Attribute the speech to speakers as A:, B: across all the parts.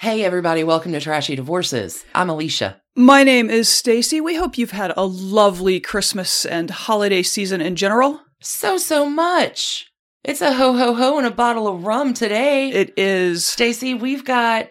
A: Hey everybody, welcome to Trashy Divorces. I'm Alicia.
B: My name is Stacy. We hope you've had a lovely Christmas and holiday season in general.
A: So, so much. It's a ho ho ho and a bottle of rum today.
B: It is
A: Stacy, we've got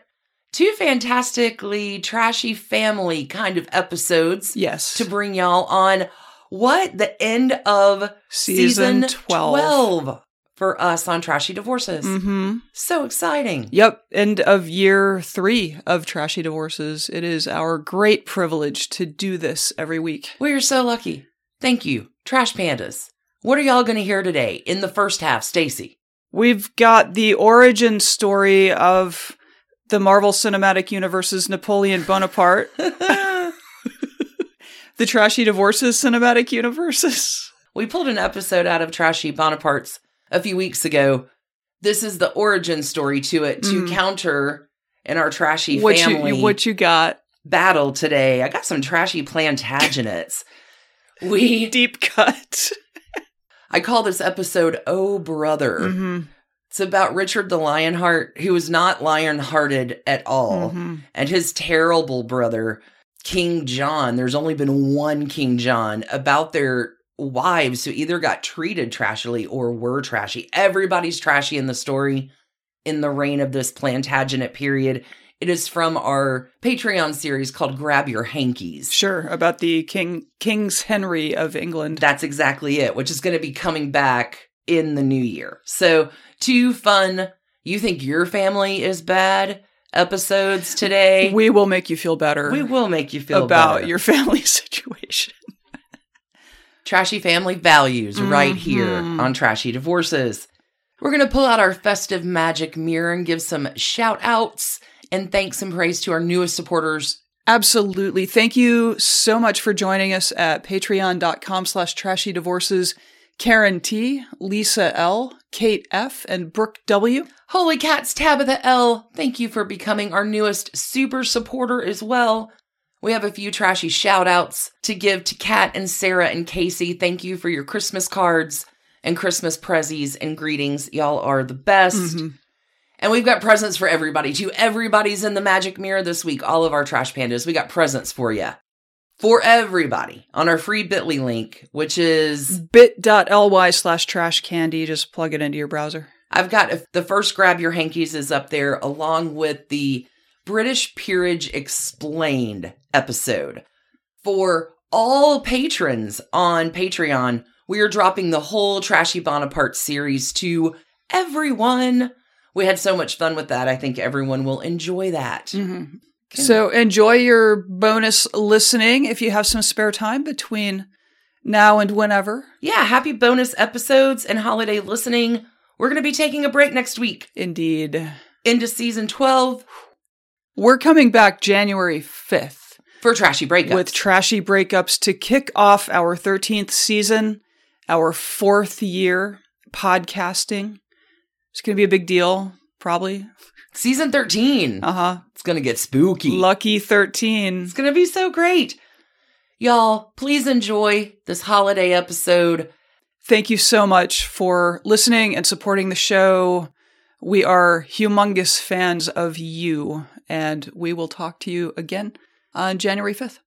A: two fantastically trashy family kind of episodes
B: yes.
A: to bring y'all on what the end of
B: Season
A: season
B: 12.
A: 12 for us on Trashy Divorces.
B: Mm-hmm.
A: So exciting.
B: Yep. End of year three of Trashy Divorces. It is our great privilege to do this every week.
A: We are so lucky. Thank you, Trash Pandas. What are y'all going to hear today in the first half, Stacy?
B: We've got the origin story of the Marvel Cinematic Universe's Napoleon Bonaparte, the Trashy Divorces Cinematic Universes.
A: We pulled an episode out of Trashy Bonaparte's a few weeks ago. This is the origin story to it to
B: Mhm.
A: counter in our trashy
B: What
A: family
B: you, what you got?
A: battle today. I got some trashy Plantagenets. we
B: Deep cut.
A: I call this episode Oh Brother.
B: Mm-hmm.
A: It's about Richard the Lionheart, who was not lion-hearted at all,
B: Mm-hmm.
A: and his terrible brother, King John. There's only been one King John about their wives who either got treated trashily or were trashy. Everybody's trashy in the story in the reign of this Plantagenet period. It is from our Patreon series called Grab Your Hankies.
B: Sure, about the King King's Henry of England.
A: That's exactly it, which is going to be coming back in the new year. So, two fun, you think your family is bad episodes today.
B: we will make you feel better
A: We will make you feel
B: about
A: better.
B: your family situation.
A: Trashy family values right here
B: Mhm.
A: on Trashy Divorces. We're going to pull out our festive magic mirror and give some shout outs and thanks and praise to our newest supporters.
B: Absolutely. Thank you so much for joining us at patreon.com slash trashy divorces. Karen T, Lisa L, Kate F, and Brooke W.
A: Holy Cats Tabitha L, thank you for becoming our newest super supporter as well. We have a few trashy shout outs to give to Kat and Sarah and Casey. Thank you for your Christmas cards and Christmas prezzies and greetings. Y'all are the best.
B: Mhm.
A: And we've got presents for everybody too. Everybody's in the magic mirror this week. All of our trash pandas. We got presents for you. For everybody on our free bit.ly link, which is
B: bit.ly slash trash candy. Just plug it into your browser.
A: I've got the first grab your hankies is up there along with the British Peerage Explained episode. For all patrons on Patreon, we are dropping the whole Trashy Bonaparte series to everyone. We had so much fun with that. I think everyone will enjoy that.
B: Mm-hmm. So enjoy your bonus listening if you have some spare time between now and whenever.
A: Yeah, happy bonus episodes and holiday listening. We're going to be taking a break next week
B: Indeed.
A: into season 12
B: We're coming back January 5th.
A: For Trashy Breakups.
B: with trashy breakups to kick off our 13th season, our fourth year podcasting. It's going to be a big deal, probably.
A: season 13.
B: Uh huh.
A: It's going to get spooky.
B: Lucky 13.
A: It's going to be so great. Y'all, please enjoy this holiday episode.
B: Thank you so much for listening and supporting the show. We are humongous fans of you, and we will talk to you again on January 5th.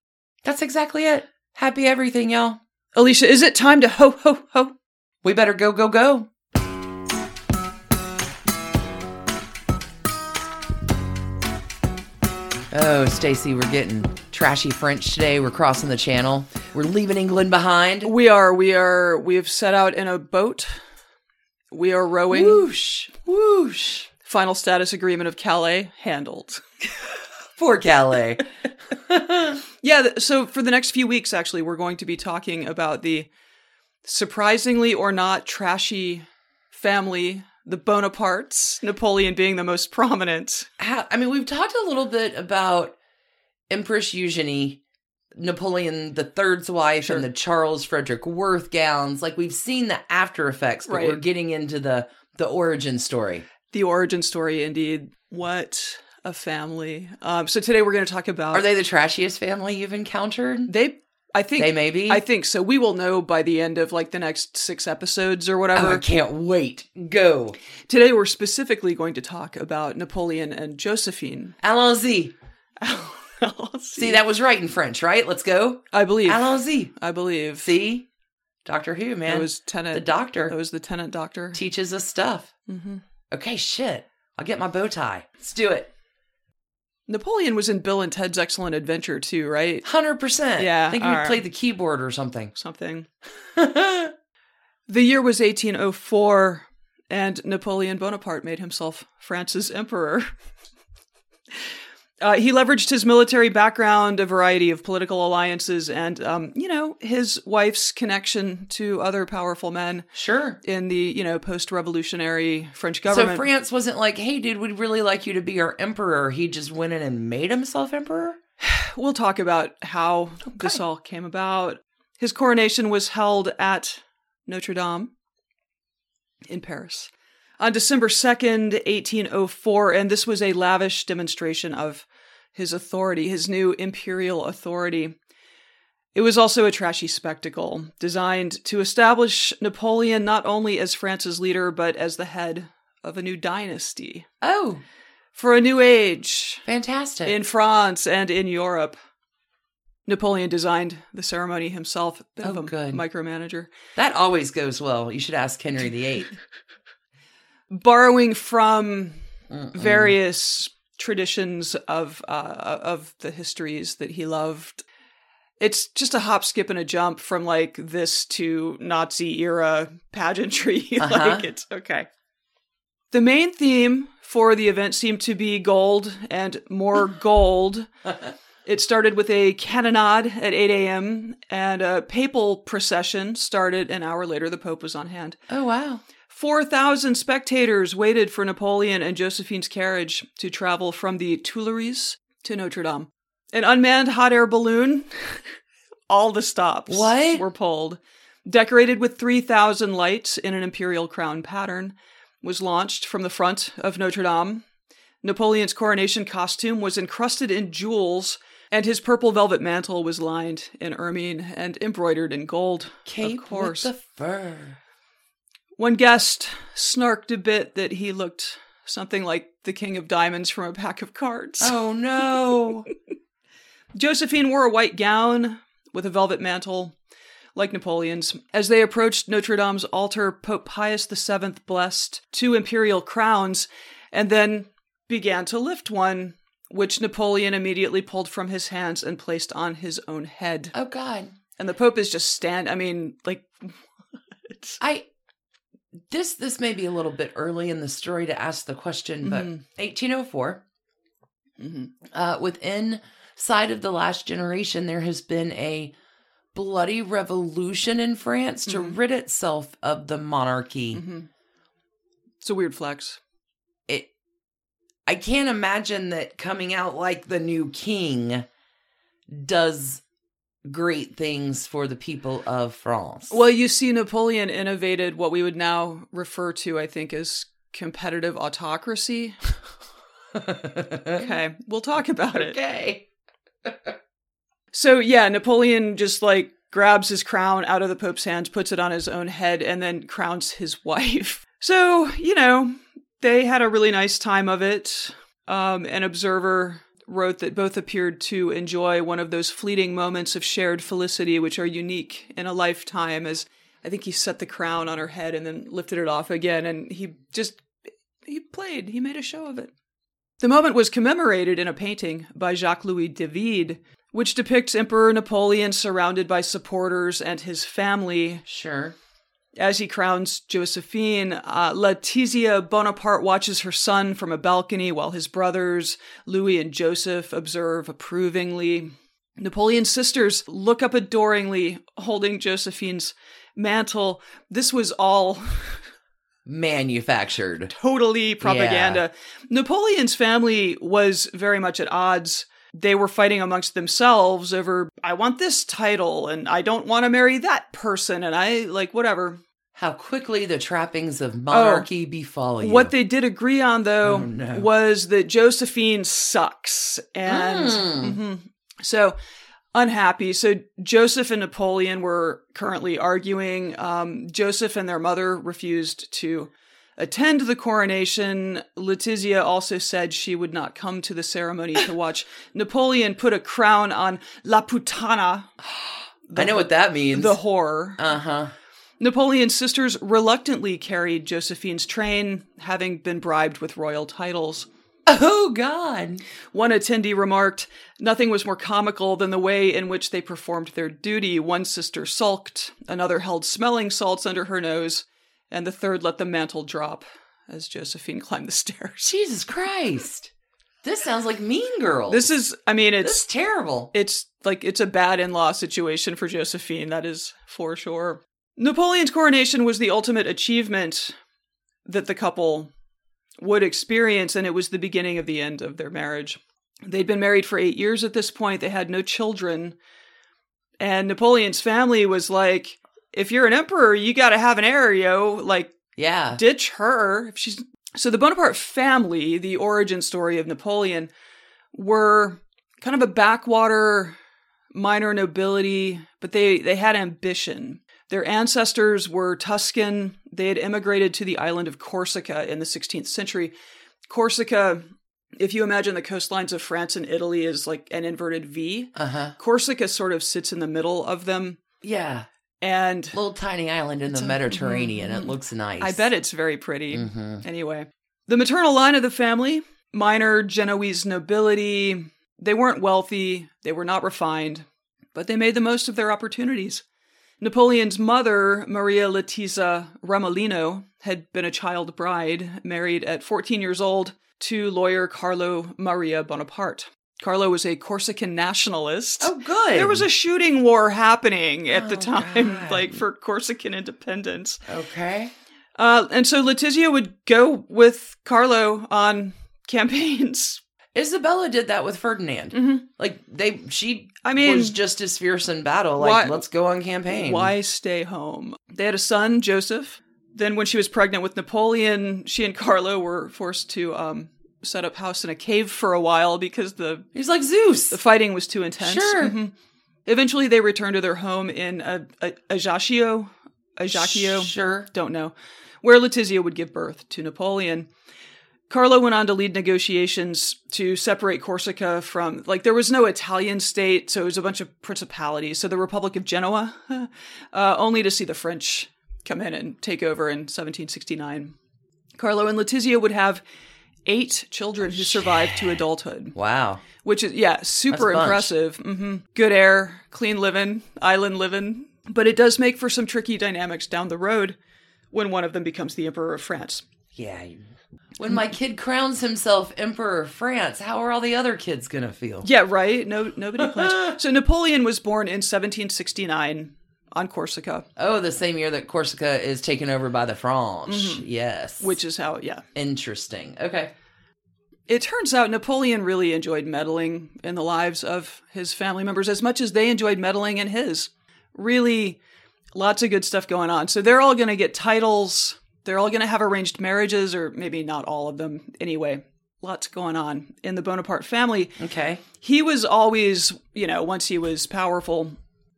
A: That's exactly it. Happy everything, y'all.
B: Alicia, is it time to ho, ho, ho?
A: We better go, go, go. Oh, Stacy, we're getting trashy French today. We're crossing the channel. We're leaving England behind.
B: We are, we are, we have set out in a boat. We are rowing.
A: Whoosh, whoosh.
B: Final status agreement of Calais handled.
A: Poor Calais.
B: Yeah, so for the next few weeks, actually, we're going to be talking about the surprisingly or not trashy family the Bonapartes, Napoleon being the most prominent.
A: How, I mean, we've talked a little bit about Empress Eugenie, Napoleon the Third's wife,
B: Sure.
A: and the Charles Frederick Worth gowns. Like we've seen the after effects, but
B: Right.
A: we're getting into the the origin story.
B: The origin story, indeed. What a family. Um, so today we're going to talk about.
A: Are they the trashiest family you've encountered?
B: They, I think.
A: They may be.
B: I think so. We will know by the end of like the next six episodes or
A: Oh,
B: whatever.
A: I can't wait. Go.
B: Today we're specifically going to talk about Napoleon and Josephine.
A: Allons-y.
B: See,
A: that was right in French, right? Let's go.
B: I believe.
A: Allons-y.
B: I believe.
A: See? Doctor Who, man.
B: that was Tennant.
A: the doctor
B: That was the Tennant doctor.
A: teaches us stuff.
B: hmm
A: Okay, shit. I'll get my bow tie. Let's do it.
B: Napoleon was in Bill and Ted's Excellent Adventure too, right?
A: 100%.
B: Yeah,
A: I think he
B: alright.
A: played the keyboard or something.
B: Something. The year was 1804, and Napoleon Bonaparte made himself France's emperor. Uh, he leveraged his military background, a variety of political alliances, and, um, you know, his wife's connection to other powerful men
A: sure.
B: in the, you know, post-revolutionary French government.
A: So France wasn't like, hey, dude, we'd really like you to be our emperor. He just went in and made himself emperor?
B: we'll talk about how this all came about. His coronation was held at Notre Dame in Paris on December 2nd, 1804, and this was a lavish demonstration of his authority, his new imperial authority. It was also a trashy spectacle designed to establish Napoleon not only as France's leader, but as the head of a new dynasty
A: Oh,
B: for a new age
A: fantastic.
B: in France and in Europe. Napoleon designed the ceremony himself. Bit
A: Oh, good.
B: micromanager.
A: that always goes well. You should ask Henry VIII.
B: Borrowing from
A: Mm-mm.
B: various traditions of uh, of the histories that he loved. It's just a hop, skip, and a jump from like this to Nazi era pageantry.
A: Uh-huh.
B: like it's okay. The main theme for the event seemed to be gold and more gold. It started with a cannonade at 8 a.m. and a papal procession started an hour later. The Pope was on hand.
A: oh, wow.
B: 4,000 spectators waited for Napoleon and Josephine's carriage to travel from the Tuileries to Notre Dame. An unmanned hot air balloon, all the stops
A: What?
B: were pulled, decorated with 3,000 lights in an imperial crown pattern, was launched from the front of Notre Dame. Napoleon's coronation costume was encrusted in jewels, and his purple velvet mantle was lined in ermine and embroidered in gold.
A: Cape
B: of course.
A: with the fur.
B: One guest snarked a bit that he looked something like the King of Diamonds from a pack of cards.
A: Oh, no.
B: Josephine wore a white gown with a velvet mantle, like Napoleon's. As they approached Notre Dame's altar, Pope Pius VII blessed two imperial crowns and then began to lift one, which Napoleon immediately pulled from his hands and placed on his own head.
A: oh, God.
B: And the Pope is just stand. I mean, like, what?
A: I this this may be a little bit early in the story to ask the question, but
B: Mhm.
A: 1804,
B: Mhm.
A: uh, within side of the last generation, there has been a bloody revolution in France to
B: Mhm.
A: rid itself of the monarchy.
B: Mhm. It's a weird flex.
A: It, I can't imagine that coming out like the new king does great things for the people of France.
B: Well, you see, Napoleon innovated what we would now refer to, I think, as competitive autocracy. Okay, we'll talk about it.
A: okay.
B: So, yeah, Napoleon just like grabs his crown out of the Pope's hands, puts it on his own head, and then crowns his wife. So, you know, they had a really nice time of it. Um, an observer wrote that both appeared to enjoy one of those fleeting moments of shared felicity which are unique in a lifetime as I think he set the crown on her head and then lifted it off again and he just he played, he made a show of it. The moment was commemorated in a painting by Jacques-Louis David, which depicts Emperor Napoleon surrounded by supporters and his family
A: Sure.
B: As he crowns Josephine, uh, Letizia Bonaparte watches her son from a balcony while his brothers, Louis and Joseph, observe approvingly. Napoleon's sisters look up adoringly, holding Josephine's mantle. This was all
A: manufactured.
B: totally propaganda. Napoleon's family was very much at odds. They were fighting amongst themselves over, I want this title and I don't want to marry that person and I like whatever.
A: How quickly the trappings of monarchy befall you.
B: What they did agree on though
A: Oh, no.
B: was that Josephine sucks. And
A: Mm.
B: Mhm. so unhappy. So Joseph and Napoleon were currently arguing. Um, Joseph and their mother refused to attend the coronation. Letizia also said she would not come to the ceremony to watch Napoleon put a crown on La Putana,
A: I know what that means.
B: the horror.
A: uh huh.
B: Napoleon's sisters reluctantly carried Josephine's train, having been bribed with royal titles.
A: Oh God.
B: One attendee remarked, Nothing was more comical than the way in which they performed their duty. One sister sulked, another held smelling salts under her nose, and the third let the mantle drop as Josephine climbed the stairs.
A: Jesus Christ. This sounds like Mean Girls.
B: This is, I mean,
A: this
B: it's,
A: terrible.
B: it's like, it's a bad in law situation for Josephine, that is for sure. Napoleon's coronation was the ultimate achievement that the couple would experience, and it was the beginning of the end of their marriage. They'd been married for eight years at this point. They had no children. And Napoleon's family was like, if you're an emperor, you got to have an heir, yo. Like,
A: yeah.
B: ditch her. If she's so the Bonaparte family, the origin story of Napoleon, were kind of a backwater minor nobility, but they they had ambition. Their ancestors were Tuscan. They had immigrated to the island of Corsica in the 16th century. Corsica, if you imagine the coastlines of France and Italy is like an inverted V,
A: Uh huh.
B: Corsica sort of sits in the middle of them.
A: Yeah.
B: And
A: Little tiny island in the Mediterranean. It looks nice.
B: I bet it's very pretty.
A: hmm
B: Anyway, the maternal line of the family, minor Genoese nobility, they weren't wealthy, they were not refined, but they made the most of their opportunities. Napoleon's mother, Maria Letizia Ramolino, had been a child bride, married at 14 years old to lawyer Carlo Maria Bonaparte. Carlo was a Corsican nationalist.
A: Oh, good.
B: There was a shooting war happening at the
A: Oh,
B: time,
A: God.
B: like for Corsican independence.
A: Okay.
B: Uh, and so Letizia would go with Carlo on campaigns.
A: Isabella did that with Ferdinand.
B: Mhm.
A: Like they, she
B: I mean,
A: was just as fierce in battle. Like,
B: why-
A: let's go on campaign.
B: why stay home? They had a son, Joseph. Then, when she was pregnant with Napoleon, she and Carlo were forced to um, set up house in a cave for a while because the
A: He's like Zeus.
B: the fighting was too intense.
A: Sure.
B: Mhm. Eventually, they returned to their home in a, a, Ajaccio. Ajaccio.
A: Sure.
B: don't know, where Letizia would give birth to Napoleon. Carlo went on to lead negotiations to separate Corsica from, like, there was no Italian state, so it was a bunch of principalities. So the Republic of Genoa, uh, only to see the French come in and take over in 1769. Carlo and Letizia would have eight children who survived to adulthood,
A: Wow.
B: which is, yeah, super
A: That's a bunch.
B: impressive. hmm Good air, clean living, island living. But it does make for some tricky dynamics down the road when one of them becomes the Emperor of France.
A: Yeah. When my kid crowns himself Emperor of France, how are all the other kids gonna feel?
B: Yeah, right. No, nobody plans. so Napoleon was born in 1769 on Corsica,
A: Oh, the same year that Corsica is taken over by the French. Yes.
B: Mm-hmm. which is how, yeah.
A: interesting. Okay.
B: It turns out Napoleon really enjoyed meddling in the lives of his family members as much as they enjoyed meddling in his. Really, lots of good stuff going on. So they're all going to get titles. They're all going to have arranged marriages, or maybe not all of them. Anyway, lots going on in the Bonaparte family.
A: Okay.
B: he was always, you know, once he was powerful,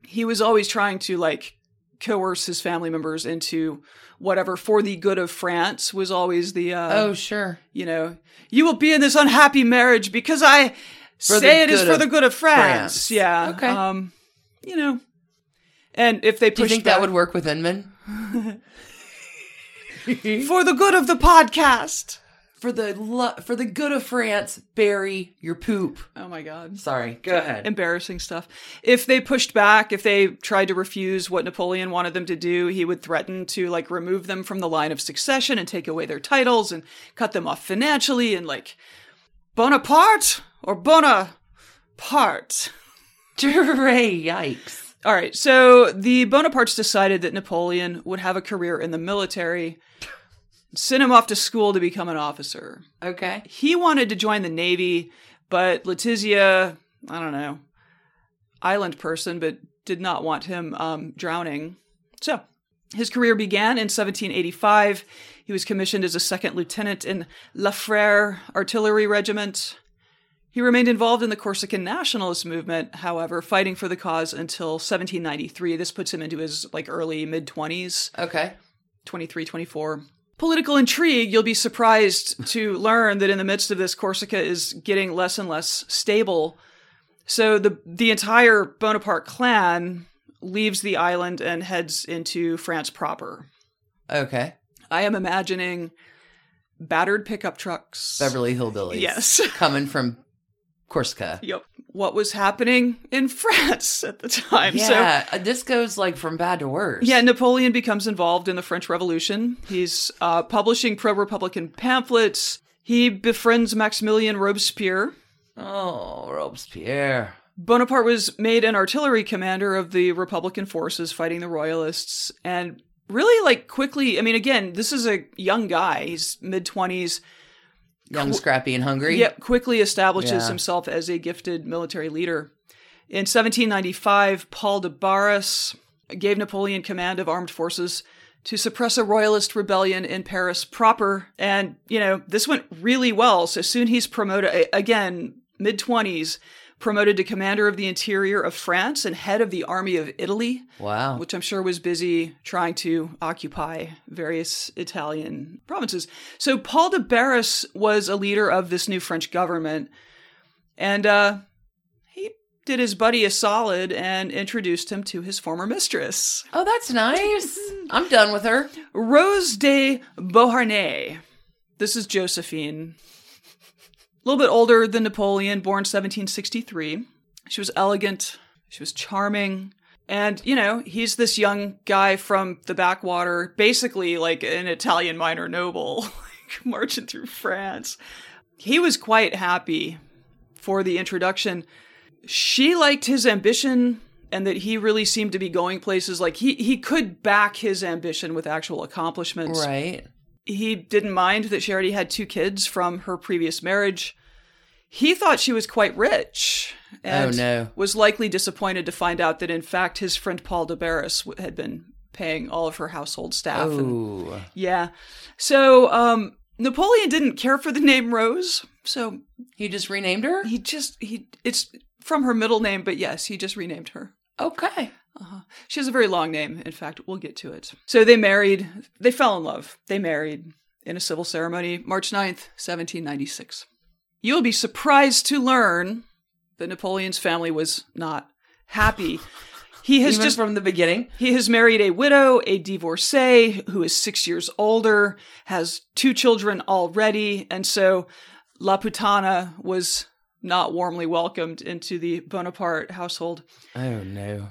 B: he was always trying to like coerce his family members into whatever for the good of France was always the uh
A: Oh, sure.
B: you know, you will be in this unhappy marriage because I
A: For
B: say it is for the good of France.
A: France.
B: Yeah.
A: Okay.
B: Um you know. And if they push,
A: Do you
B: push
A: think that would work with Inman?
B: for the good of the podcast.
A: For the lo- for the good of France, bury your poop.
B: Oh my god.
A: Sorry. Go ahead.
B: embarrassing stuff. If they pushed back, if they tried to refuse what Napoleon wanted them to do, he would threaten to like remove them from the line of succession and take away their titles and cut them off financially and like Bonaparte or Bonaparte.
A: Hooray, yikes.
B: All right, so the Bonapartes decided that Napoleon would have a career in the military. Sent him off to school to become an officer.
A: Okay.
B: He wanted to join the Navy, but Letizia, I don't know, island person, but did not want him um, drowning. So his career began in 1785. He was commissioned as a second lieutenant in La Fère Artillery Regiment. He remained involved in the Corsican nationalist movement, however, fighting for the cause until 1793. This puts him into his like early mid 20s,
A: Okay.
B: 23, 24. Political intrigue, you'll be surprised to learn that in the midst of this, Corsica is getting less and less stable. So the the entire Bonaparte clan leaves the island and heads into France proper.
A: Okay.
B: I am imagining battered pickup trucks.
A: Beverly Hillbillies.
B: Yes.
A: Coming from Corsica.
B: Yep. What was happening in France at the time? So
A: Yeah. uh, this goes like from bad to worse.
B: Yeah, Napoleon becomes involved in the French Revolution. He's uh, publishing pro Republican pamphlets. He befriends Maximilian Robespierre.
A: Oh, Robespierre.
B: Bonaparte was made an artillery commander of the Republican forces fighting the Royalists. And really, like, quickly, I mean, again, this is a young guy. He's mid 20s.
A: Young, scrappy, and hungry.
B: Yep, quickly establishes
A: Yeah.
B: himself as a gifted military leader. In 1795, Paul de Barras gave Napoleon command of armed forces to suppress a royalist rebellion in Paris proper. And, you know, this went really well. So soon he's promoted, again, mid 20s, promoted to commander of the interior of France and head of the army of Italy
A: Wow.
B: which I'm sure was busy trying to occupy various Italian provinces. So Paul de Barras was a leader of this new French government, and uh, he did his buddy a solid and introduced him to his former mistress,
A: Oh, that's nice. I'm done with her.
B: Rose de Beauharnais. This is Josephine. A little bit older than Napoleon, born 1763. She was elegant, she was charming. And, you know, he's this young guy from the backwater, basically like an Italian minor noble, like marching through France. He was quite happy for the introduction. She liked his ambition and that he really seemed to be going places like he he could back his ambition with actual accomplishments.
A: Right.
B: He didn't mind that she already had two kids from her previous marriage. He thought she was quite rich and
A: Oh, no.
B: was likely disappointed to find out that in fact his friend Paul de Barras had been paying all of her household staff. And,
A: Oh.
B: yeah. So um, Napoleon didn't care for the name Rose, so
A: He just renamed her?
B: he just he it's from her middle name, but yes, he just renamed her.
A: Okay.
B: Uh-huh. She has a very long name. In fact, we'll get to it. So they married. They fell in love. They married in a civil ceremony, March 9th, 1796. You'll be surprised to learn that Napoleon's family was not happy. He has
A: Even
B: just
A: from the beginning.
B: he has married a widow, a divorcee who is six years older, has two children already, and so La Putana was not warmly welcomed into the Bonaparte household.
A: Oh, no.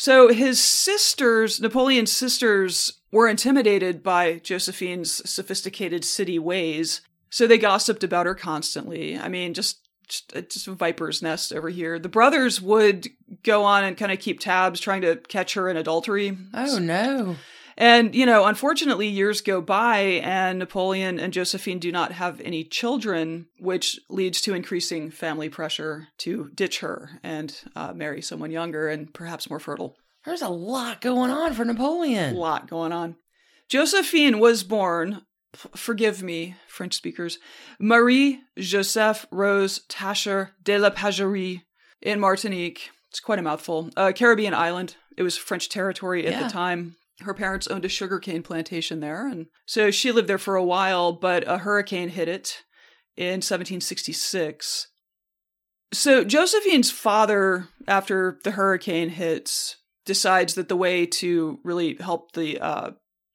B: So his sisters, Napoleon's sisters, were intimidated by Josephine's sophisticated city ways. So they gossiped about her constantly. I mean, just just, uh, a viper's nest over here. The brothers would go on and kind of keep tabs, trying to catch her in adultery.
A: Oh, no.
B: And, you know, unfortunately, years go by and Napoleon and Josephine do not have any children, which leads to increasing family pressure to ditch her and uh, marry someone younger and perhaps more fertile.
A: There's a lot going on for Napoleon.
B: A lot going on. Josephine was born, f- forgive me, French speakers, Marie Joseph Rose Tascher de la Pagerie in Martinique. It's quite a mouthful. A Caribbean island. It was French territory at
A: Yeah.
B: the time. Her parents owned a sugarcane plantation there, and so she lived there for a while, but a hurricane hit it in 1766. So Josephine's father, after the hurricane hits, decides that the way to really help the uh,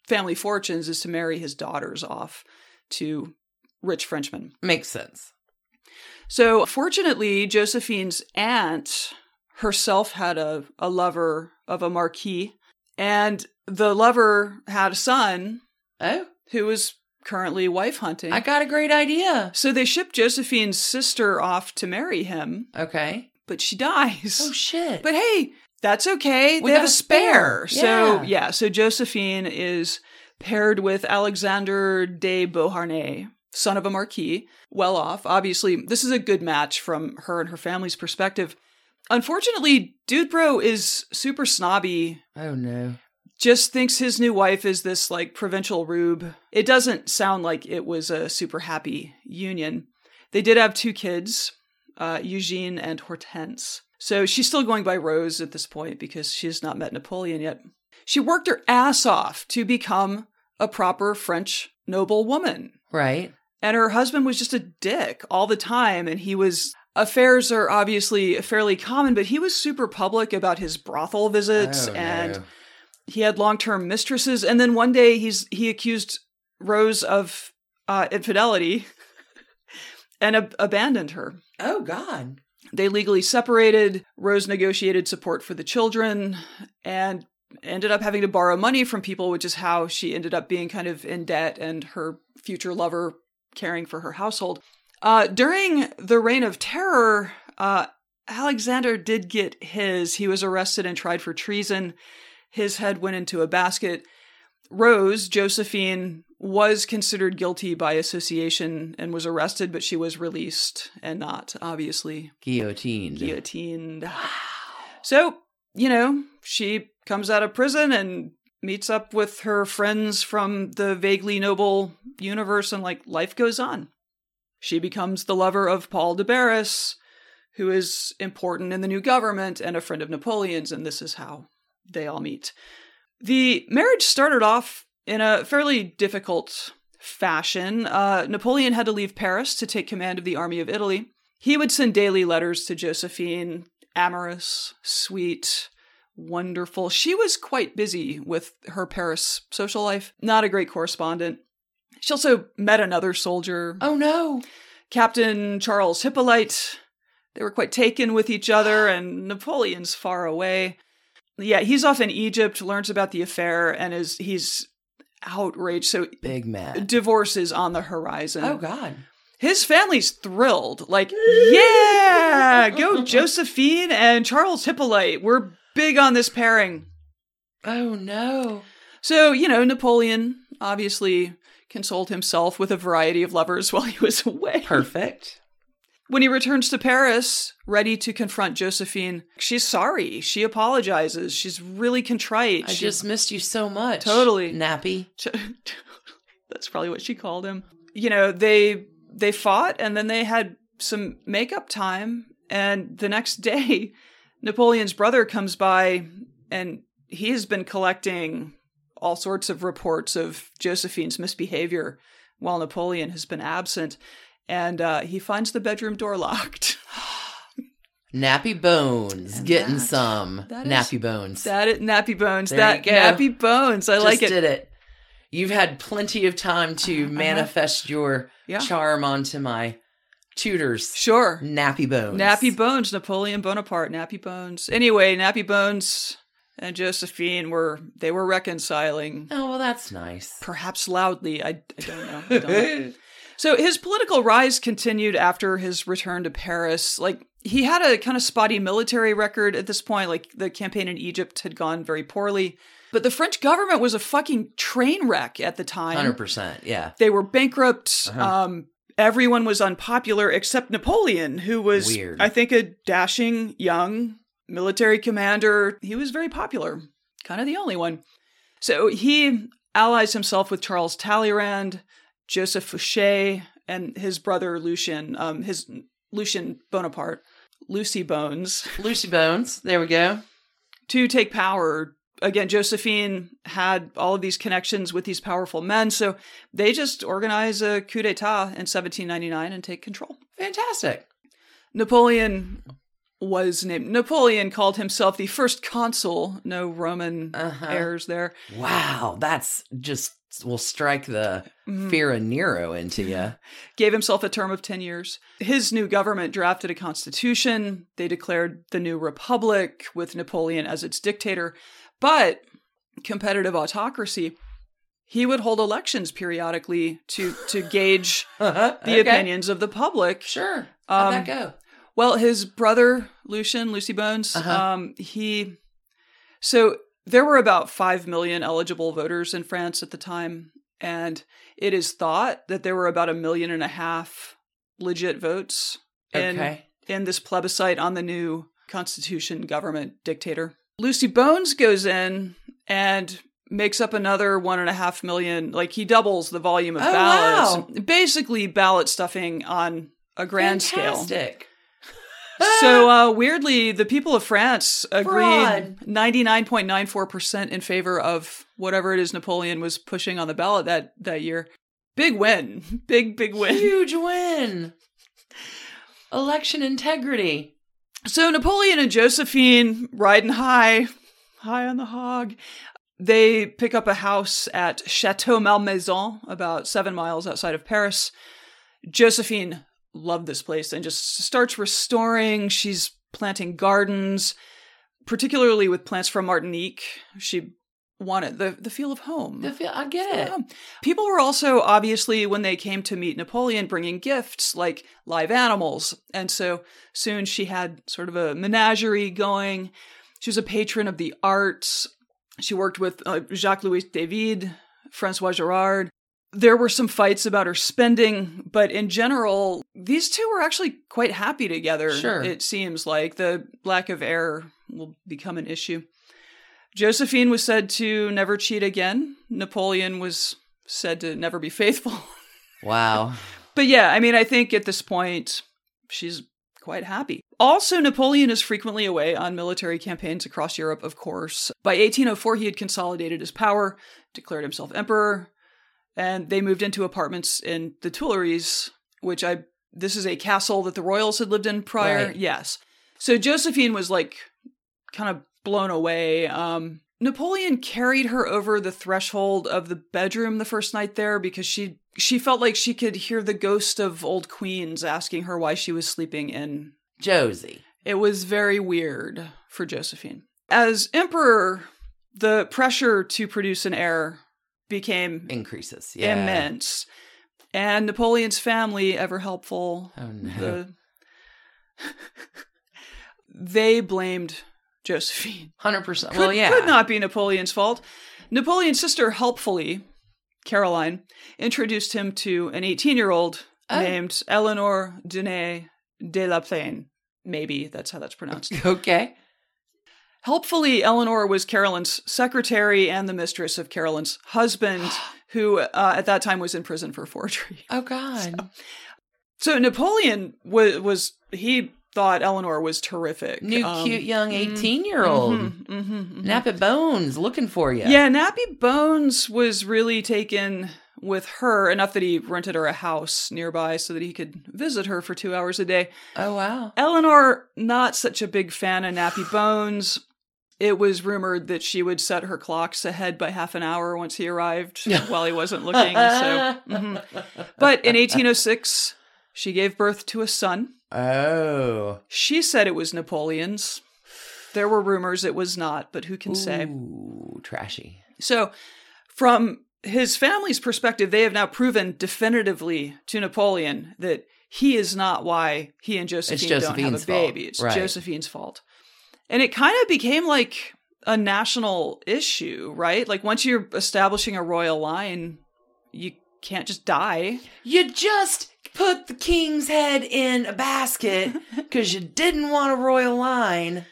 B: family fortunes is to marry his daughters off to rich Frenchmen.
A: Makes sense.
B: So, fortunately, Josephine's aunt herself had a, a lover of a marquis, and the lover had a son
A: Oh,
B: who was currently wife hunting.
A: I got a great idea.
B: so they shipped Josephine's sister off to marry him,
A: Okay.
B: but she dies.
A: Oh, shit.
B: But hey, that's okay.
A: We
B: they have a
A: spare.
B: spare. So
A: Yeah.
B: yeah, so Josephine is paired with Alexander de Beauharnais, son of a marquis, well off. Obviously, this is a good match from her and her family's perspective. Unfortunately, Dude Bro is super snobby,
A: Oh no.
B: just thinks his new wife is this like provincial rube. It doesn't sound like it was a super happy union. They did have two kids, uh, Eugene and Hortense. So she's still going by Rose at this point because she has not met Napoleon yet. She worked her ass off to become a proper French noble woman.
A: Right.
B: And her husband was just a dick all the time. And he was, affairs are obviously fairly common, but he was super public about his brothel visits
A: Oh,
B: and
A: no.
B: he had long-term mistresses and then one day he's he accused rose of uh, infidelity and ab- abandoned her
A: Oh God.
B: they legally separated rose negotiated support for the children and ended up having to borrow money from people which is how she ended up being kind of in debt and her future lover caring for her household uh, during the reign of terror uh, alexander did get his he was arrested and tried for treason his head went into a basket. Rose, Josephine, was considered guilty by association and was arrested, but she was released and not, obviously,
A: Guillotined.
B: guillotined. So, you know, she comes out of prison and meets up with her friends from the vaguely noble universe, and like life goes on. She becomes the lover of Paul de Barras, who is important in the new government and a friend of Napoleon's, and this is how they all meet. The marriage started off in a fairly difficult fashion. Uh, Napoleon had to leave Paris to take command of the army of Italy. He would send daily letters to Josephine, amorous, sweet, wonderful. She was quite busy with her Paris social life, not a great correspondent. She also met another soldier,
A: Oh no.
B: Captain Charles Hippolyte. They were quite taken with each other, and Napoleon's far away. Yeah, he's off in Egypt, learns about the affair, and is he's outraged. So
A: Big man.
B: divorce is on the horizon.
A: Oh God.
B: His family's thrilled. Like, yeah, go Josephine and Charles Hippolyte. We're big on this pairing.
A: Oh no.
B: So, you know, Napoleon obviously consoled himself with a variety of lovers while he was away.
A: Perfect.
B: When he returns to Paris, ready to confront Josephine, she's sorry. She apologizes. She's really contrite.
A: I
B: She-
A: just missed you so much.
B: Totally.
A: Nappy.
B: That's probably what she called him. You know, they they fought and then they had some makeup time and the next day Napoleon's brother comes by and he has been collecting all sorts of reports of Josephine's misbehavior while Napoleon has been absent and uh, he finds the bedroom door locked.
A: Nappy Bones.
B: And
A: Getting
B: that-
A: some.
B: that is-
A: Nappy Bones.
B: That it, nappy bones.
A: There
B: that nappy bones. I
A: Just
B: like it.
A: did it. You've had plenty of time to manifest your
B: Uh-huh. Yeah.
A: charm onto my tutors.
B: Sure.
A: Nappy Bones.
B: Nappy Bones, Napoleon Bonaparte, Nappy Bones. Anyway, Nappy Bones and Josephine were they were reconciling,
A: Oh, well, that's nice.
B: perhaps loudly. I, I don't know. I don't know. So his political rise continued after his return to Paris. Like he had a kind of spotty military record at this point. Like the campaign in Egypt had gone very poorly, but the French government was a fucking train wreck at the time.
A: 100%. Yeah.
B: They were bankrupt.
A: Uh-huh.
B: Um, everyone was unpopular except Napoleon, who was,
A: Weird.
B: I think, a dashing young military commander. He was very popular, kind of the only one. So he allies himself with Charles Talleyrand, Joseph Fouché, and his brother Lucien, um, his Lucien Bonaparte, Lucy Bones,
A: Lucy Bones. There we go.
B: to take power. Again, Josephine had all of these connections with these powerful men, so they just organize a coup d'etat in 1799 and take control.
A: Fantastic.
B: Napoleon was named. Napoleon called himself the first consul. No Roman
A: Uh-huh.
B: heirs there.
A: Wow. That's just will strike the
B: Mhm.
A: fear of Nero into you.
B: Gave himself a term of 10 years. His new government drafted a constitution. They declared the new republic with Napoleon as its dictator. But competitive autocracy, he would hold elections periodically to, to gauge
A: the
B: the opinions of the public.
A: Sure. How'd
B: Um,
A: that go?
B: Well, his brother Lucien, Lucy Bones,
A: Uh-huh.
B: um, he so There were about 5 million eligible voters in France at the time, and it is thought that there were about a million and a half legit votes in,
A: Okay.
B: in this plebiscite on the new constitution government dictator. Lucy Bones goes in and makes up another one and a half million. Like he doubles the volume of
A: Oh,
B: ballots. Basically, ballot stuffing on a grand scale. So uh, weirdly, the people of France agreed 99.94% in favor of whatever it is Napoleon was pushing on the ballot that, that year. Big win. Big, big win.
A: Huge win. Election integrity.
B: So Napoleon and Josephine riding high, high on the hog. They pick up a house at Chateau Malmaison, about seven miles outside of Paris. Josephine loved this place and just starts restoring. She's planting gardens, particularly with plants from Martinique. She wanted the, the feel of home.
A: The feel, I get it.
B: People were also obviously, when they came to meet Napoleon, bringing gifts like live animals. And so soon she had sort of a menagerie going. She was a patron of the arts. She worked with uh, Jacques Louis David, Francois Girard. There were some fights about her spending, but in general, these two were actually quite happy together.
A: Sure.
B: It seems like the lack of air will become an issue. Josephine was said to never cheat again. Napoleon was said to never be faithful.
A: Wow.
B: but yeah, I mean, I think at this point, she's quite happy. Also, Napoleon is frequently away on military campaigns across Europe, of course. By 1804, he had consolidated his power, declared himself emperor, and they moved into apartments in the Tuileries, which I this is a castle that the royals had lived in prior.
A: Right.
B: Yes. So Josephine was like kind of blown away. Um Napoleon carried her over the threshold of the bedroom the first night there because she she felt like she could hear the ghost of old queens asking her why she was sleeping in
A: Josie.
B: it was very weird for Josephine. As emperor, the pressure to produce an heir became
A: Increases. Yeah.
B: immense. And Napoleon's family, ever helpful,
A: Oh, no.
B: the they blamed Josephine.
A: 100%.
B: Could,
A: well, yeah.
B: could not be Napoleon's fault. Napoleon's sister, helpfully, Caroline, introduced him to an 18 year old
A: Oh.
B: named Eleanor Denet de la Plaine. Maybe that's how that's pronounced.
A: Okay.
B: Helpfully, Eleanor was Carolyn's secretary and the mistress of Carolyn's husband, who uh, at that time was in prison for forgery.
A: Oh, God.
B: So Napoleon was was he thought Eleanor was terrific.
A: New,
B: Um,
A: cute, young 18 year old.
B: mhm, mhm, mhm.
A: Nappy Bones looking for you.
B: Yeah, Nappy Bones was really taken with her enough that he rented her a house nearby so that he could visit her for two hours a day.
A: Oh, wow.
B: Eleanor, not such a big fan of Nappy Bones. It was rumored that she would set her clocks ahead by half an hour once he arrived while he wasn't looking. So, mhm. but in 1806, she gave birth to a son.
A: Oh.
B: She said it was Napoleon's. There were rumors it was not, but who can say?
A: Ooh, trashy.
B: So, from his family's perspective, they have now proven definitively to Napoleon that he is not why he and Josephine don't have a
A: fault.
B: baby. It's
A: Right.
B: Josephine's fault. And it kind of became like a national issue, right? Like once you're establishing a royal line, you can't just die.
A: You just put the king's head in a basket because you didn't want a royal line.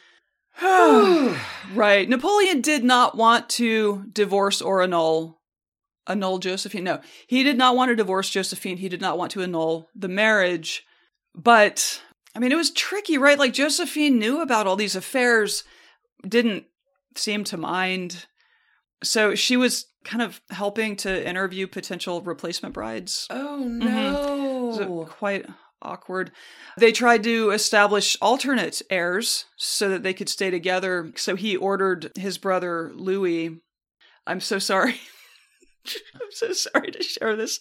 B: right. Napoleon did not want to divorce or annul annul Josephine. No, he did not want to divorce Josephine. He did not want to annul the marriage. But I mean, it was tricky, right? Like Josephine knew about all these affairs, didn't seem to mind. So she was kind of helping to interview potential replacement brides.
A: Oh, mm-hmm.
B: It
A: no.
B: was quite awkward. They tried to establish alternate heirs so that they could stay together. So he ordered his brother Louis. I'm so sorry. I'm so sorry to share this.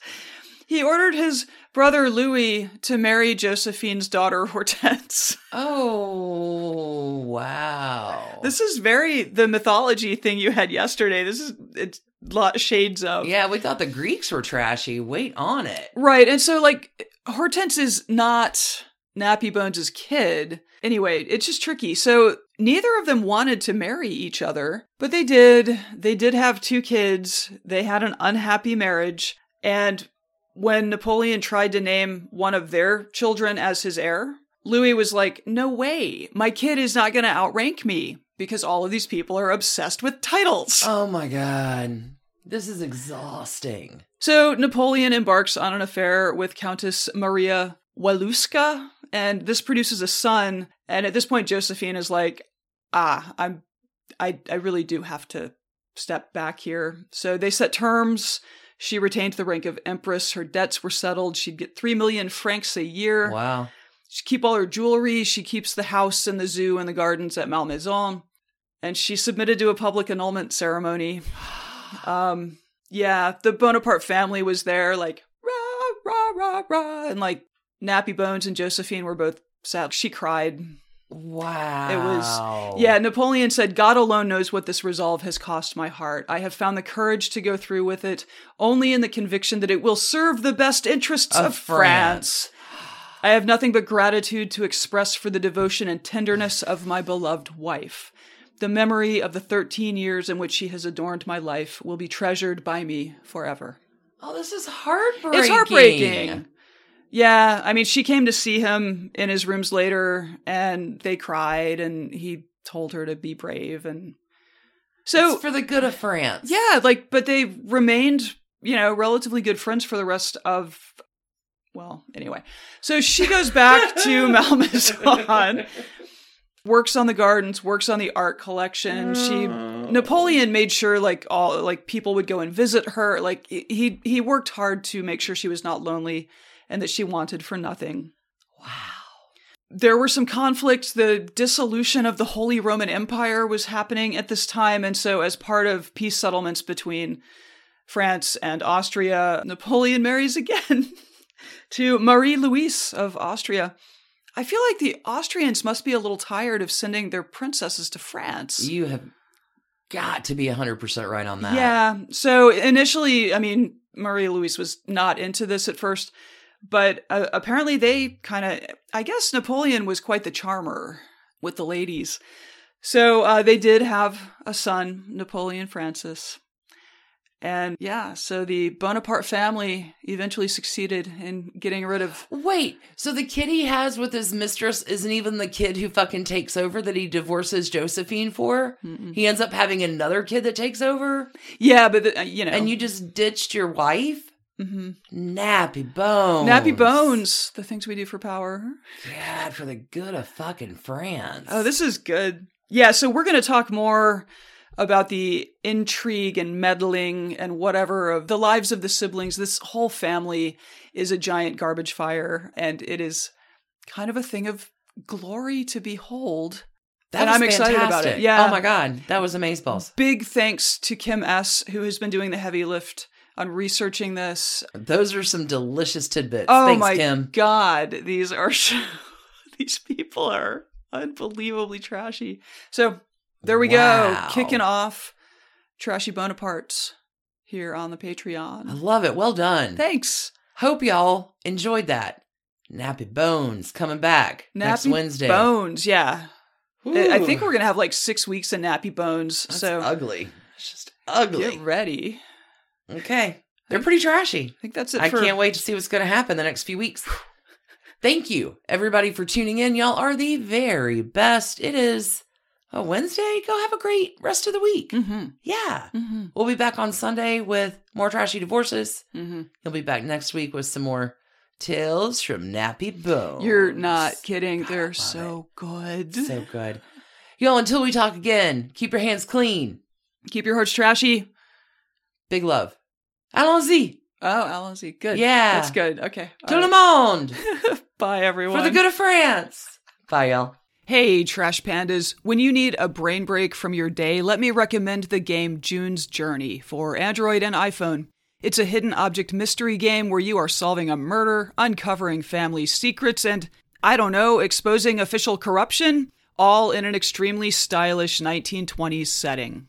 B: He ordered his brother Louis to marry Josephine's daughter Hortense.
A: Oh, wow.
B: This is very the mythology thing you had yesterday. This is it's a lot of shades of.
A: yeah, we thought the Greeks were trashy. Wait on it.
B: Right. And so like Hortense is not Nappy Bones' kid. Anyway, it's just tricky. So neither of them wanted to marry each other, but they did. They did have two kids. They had an unhappy marriage. And when Napoleon tried to name one of their children as his heir, Louis was like, No way. My kid is not going to outrank me because all of these people are obsessed with titles.
A: Oh my god. This is exhausting.
B: So Napoleon embarks on an affair with Countess Maria Walewska, and this produces a son. And at this point, Josephine is like, "Ah, I'm, I, I really do have to step back here." So they set terms. She retained the rank of empress. Her debts were settled. She'd get three million francs a year.
A: Wow.
B: She keep all her jewelry. She keeps the house and the zoo and the gardens at Malmaison, and she submitted to a public annulment ceremony. Um, yeah, the Bonaparte family was there, like rah rah rah rah, and like Nappy Bones and Josephine were both sad. She cried.
A: Wow.
B: It was yeah. Napoleon said, "God alone knows what this resolve has cost my heart. I have found the courage to go through with it, only in the conviction that it will serve the best interests
A: Of
B: of, France. I have nothing but gratitude to express for the devotion and tenderness of my beloved wife. The memory of the 13 years in which she has adorned my life will be treasured by me forever.
A: Oh, this is heartbreaking.
B: It's heartbreaking. Yeah, I mean, she came to see him in his rooms later and they cried and he told her to be brave and so
A: It's for the good of France.
B: yeah, like but they remained, you know, relatively good friends for the rest of well, anyway. So she goes back to Malmaison, works on the gardens, works on the art collection. She oh. Napoleon made sure like all like people would go and visit her. Like he he worked hard to make sure she was not lonely and that she wanted for nothing.
A: Wow.
B: There were some conflicts. The dissolution of the Holy Roman Empire was happening at this time. And so, as part of peace settlements between France and Austria, Napoleon marries again to Marie Louise of Austria. I feel like the Austrians must be a little tired of sending their princesses to France.
A: You have got to be 100% right on that.
B: Yeah. So initially, I mean, Marie Louise was not into this at first, but uh, apparently they kind of, I guess Napoleon was quite the charmer with the ladies. So uh, they did have a son, Napoleon Francis. And yeah, so the Bonaparte family eventually succeeded in getting rid of.
A: Wait, so the kid he has with his mistress isn't even the kid who fucking takes over that he divorces Josephine for? He ends up having another kid that takes over?
B: Yeah, but the, uh, you know,
A: And you just ditched your wife?
B: Mhm.
A: Nappy bones.
B: nappy bones, the things we do for power.
A: God, for the good of fucking France.
B: Oh, this is good. Yeah, so we're going to talk more about the intrigue and meddling and whatever of the lives of the siblings. This whole family is a giant garbage fire, and it is kind of a thing of glory to behold.
A: that
B: and I'm excited about it. Yeah.
A: Oh my god, that was amazeballs.
B: Big thanks to Kim S., who has been doing the heavy lift on researching this.
A: Those are some delicious tidbits.
B: Oh
A: Thanks,
B: my
A: Kim.
B: god, these are these people are unbelievably trashy. So there we
A: Wow.
B: go, kicking off trashy Bonapartes here on the Patreon.
A: I love it. Well done.
B: Thanks,
A: Hope y'all enjoyed that. Nappy Bones coming back next Wednesday.
B: Bones. Yeah, I I think we're gonna have like six weeks of Nappy Bones.
A: that's
B: so
A: ugly. It's just ugly.
B: get ready.
A: Okay. They're pretty trashy.
B: I think that's it.
A: I
B: for,
A: can't wait to see what's going to happen the next few weeks. Thank you, everybody, for tuning in. Y'all are the very best. It is a Wednesday. Go have a great rest of the week.
B: Mm-hmm.
A: Yeah.
B: Mm-hmm.
A: We'll be back on Sunday with more trashy divorces.
B: Mm-hmm.
A: You'll be back next week with some more tales from Nappy Bones.
B: You're not kidding.
A: God,
B: They're so good.
A: So good. Y'all, until we talk again, keep your hands clean.
B: Keep your hearts trashy.
A: Big love. Allons-y.
B: Oh, allons-y. good.
A: Yeah.
B: that's good. Okay.
A: Tout
B: All
A: le monde.
B: Bye, everyone.
A: For the good of France. Bye, y'all.
B: Hey, Trash Pandas. When you need a brain break from your day, let me recommend the game June's Journey for Android and iPhone. It's a hidden object mystery game where you are solving a murder, uncovering family secrets, and, I don't know, exposing official corruption, all in an extremely stylish 1920s setting.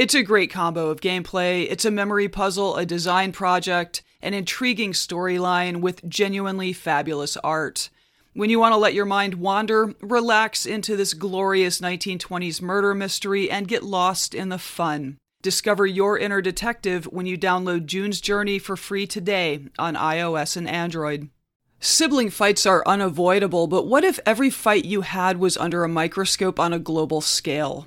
B: It's a great combo of gameplay, it's a memory puzzle, a design project, an intriguing storyline with genuinely fabulous art. When you want to let your mind wander, relax into this glorious 1920s murder mystery and get lost in the fun. Discover your inner detective when you download June's Journey for free today on iOS and Android. Sibling fights are unavoidable, but what if every fight you had was under a microscope on a global scale?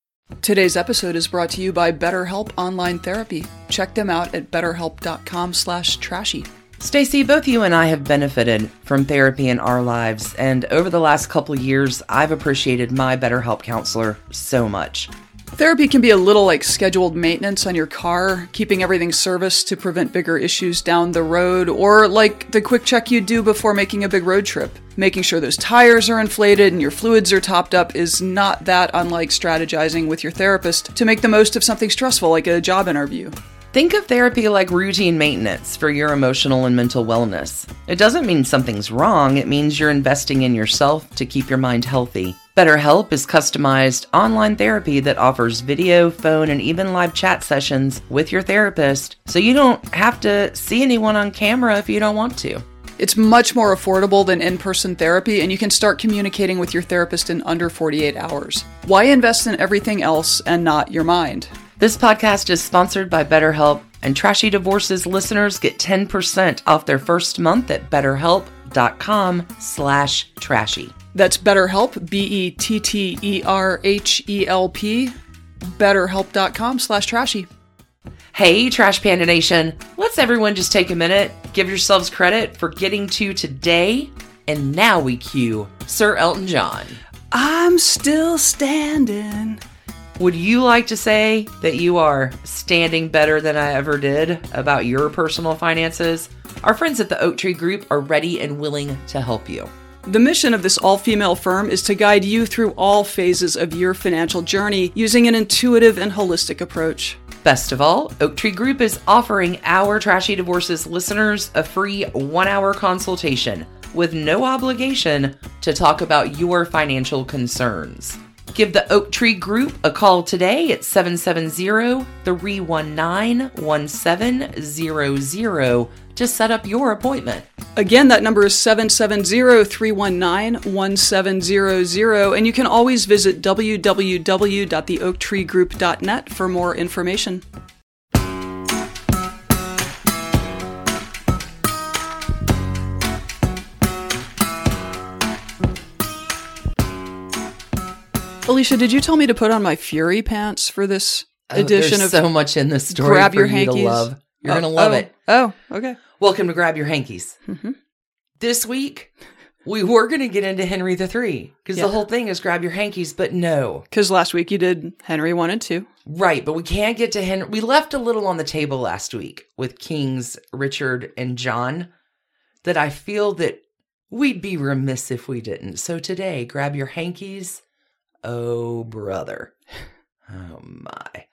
B: Today's episode is brought to you by BetterHelp Online Therapy. Check them out at betterhelp.com/trashy.
A: Stacy, both you and I have benefited from therapy in our lives, and over the last couple years, I've appreciated my BetterHelp counselor so much.
B: Therapy can be a little like scheduled maintenance on your car, keeping everything serviced to prevent bigger issues down the road, or like the quick check you do before making a big road trip. Making sure those tires are inflated and your fluids are topped up is not that unlike strategizing with your therapist to make the most of something stressful like a job interview.
A: Think of therapy like routine maintenance for your emotional and mental wellness. It doesn't mean something's wrong, it means you're investing in yourself to keep your mind healthy. BetterHelp is customized online therapy that offers video, phone, and even live chat sessions with your therapist, so you don't have to see anyone on camera if you don't want to.
B: It's much more affordable than in person therapy, and you can start communicating with your therapist in under 48 hours. Why invest in everything else and not your mind?
A: This podcast is sponsored by BetterHelp, and Trashy Divorces listeners get 10% off their first month at betterhelp.com slash trashy.
B: That's BetterHelp, B-E-T-T-E-R-H-E-L-P, betterhelp.com slash trashy.
A: Hey, Trash Panda Nation, let's everyone just take a minute, give yourselves credit for getting to today, and now we cue Sir Elton John.
B: I'm still standing.
A: Would you like to say that you are standing better than I ever did about your personal finances? Our friends at the Oak Tree Group are ready and willing to help you.
B: The mission of this all female firm is to guide you through all phases of your financial journey using an intuitive and holistic approach.
A: Best of all, Oak Tree Group is offering our Trashy Divorces listeners a free one hour consultation with no obligation to talk about your financial concerns. Give the Oak Tree Group a call today at 770 319 1700 to set up your appointment.
B: Again, that number is 770 319 1700, and you can always visit www.theoaktreegroup.net for more information. Alicia, did you tell me to put on my Fury pants for this edition
A: Oh, There's
B: of
A: so much in this story
B: Grab Your
A: you
B: Hankies?
A: love. You're
B: Oh,
A: gonna love
B: oh,
A: it.
B: Oh, okay.
A: Welcome to Grab Your Hankies.
B: Mhm.
A: This week, We were going to get into Henry the Three because
B: Yeah.
A: the whole thing is grab your hankies, but no.
B: Because last week you did Henry 1 and 2.
A: Right, but we can't get to Henry. We left a little on the table last week with Kings Richard and John that I feel that we'd be remiss if we didn't. So today, grab your hankies. Oh, brother. Oh, my.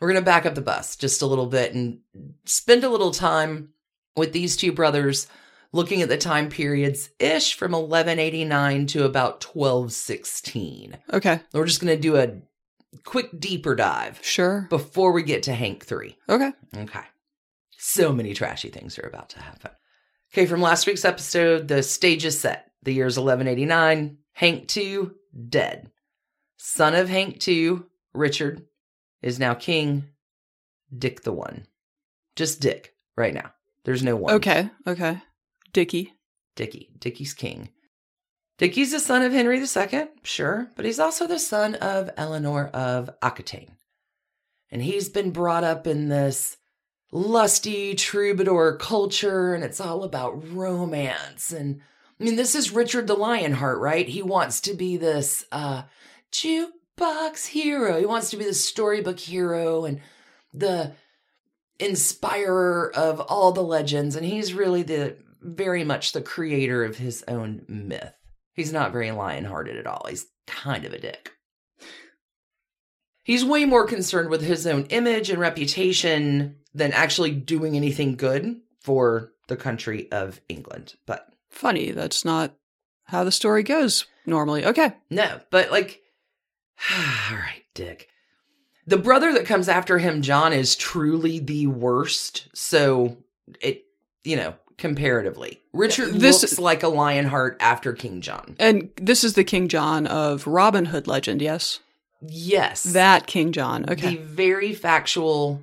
A: We're going to back up the bus just a little bit and spend a little time with these two brothers looking at the time periods ish from 1189 to about 1216.
B: Okay.
A: We're just going to do a quick deeper dive
B: Sure.
A: before we get to Hank 3.
B: Okay.
A: Okay. So many trashy things are about to happen. Okay, from last week's episode, the stage is set. The year is 1189. Hank 2, dead. Son of Hank 2, Richard, is now king. Dick the One. Just Dick right now. There's no one.
B: Okay. Okay. Dickie.
A: Dickie. Dickie's king. Dickie's the son of Henry II, sure, but he's also the son of Eleanor of Aquitaine. And he's been brought up in this lusty troubadour culture, and it's all about romance. And I mean, this is Richard the Lionheart, right? He wants to be this uh, jukebox hero. He wants to be the storybook hero and the inspirer of all the legends. And he's really the very much the creator of his own myth. He's not very lion-hearted at all. He's kind of a dick. He's way more concerned with his own image and reputation than actually doing anything good for the country of England. But
B: Funny. That's not how the story goes normally. Okay.
A: no, but like, all right, Dick. The brother that comes after him, John, is truly the worst. So it, you know, comparatively, Richard
B: This-
A: looks like a Lionheart after King John.
B: And this is the King John of Robin Hood legend, yes?
A: Yes,
B: That King John. Okay.
A: The very factual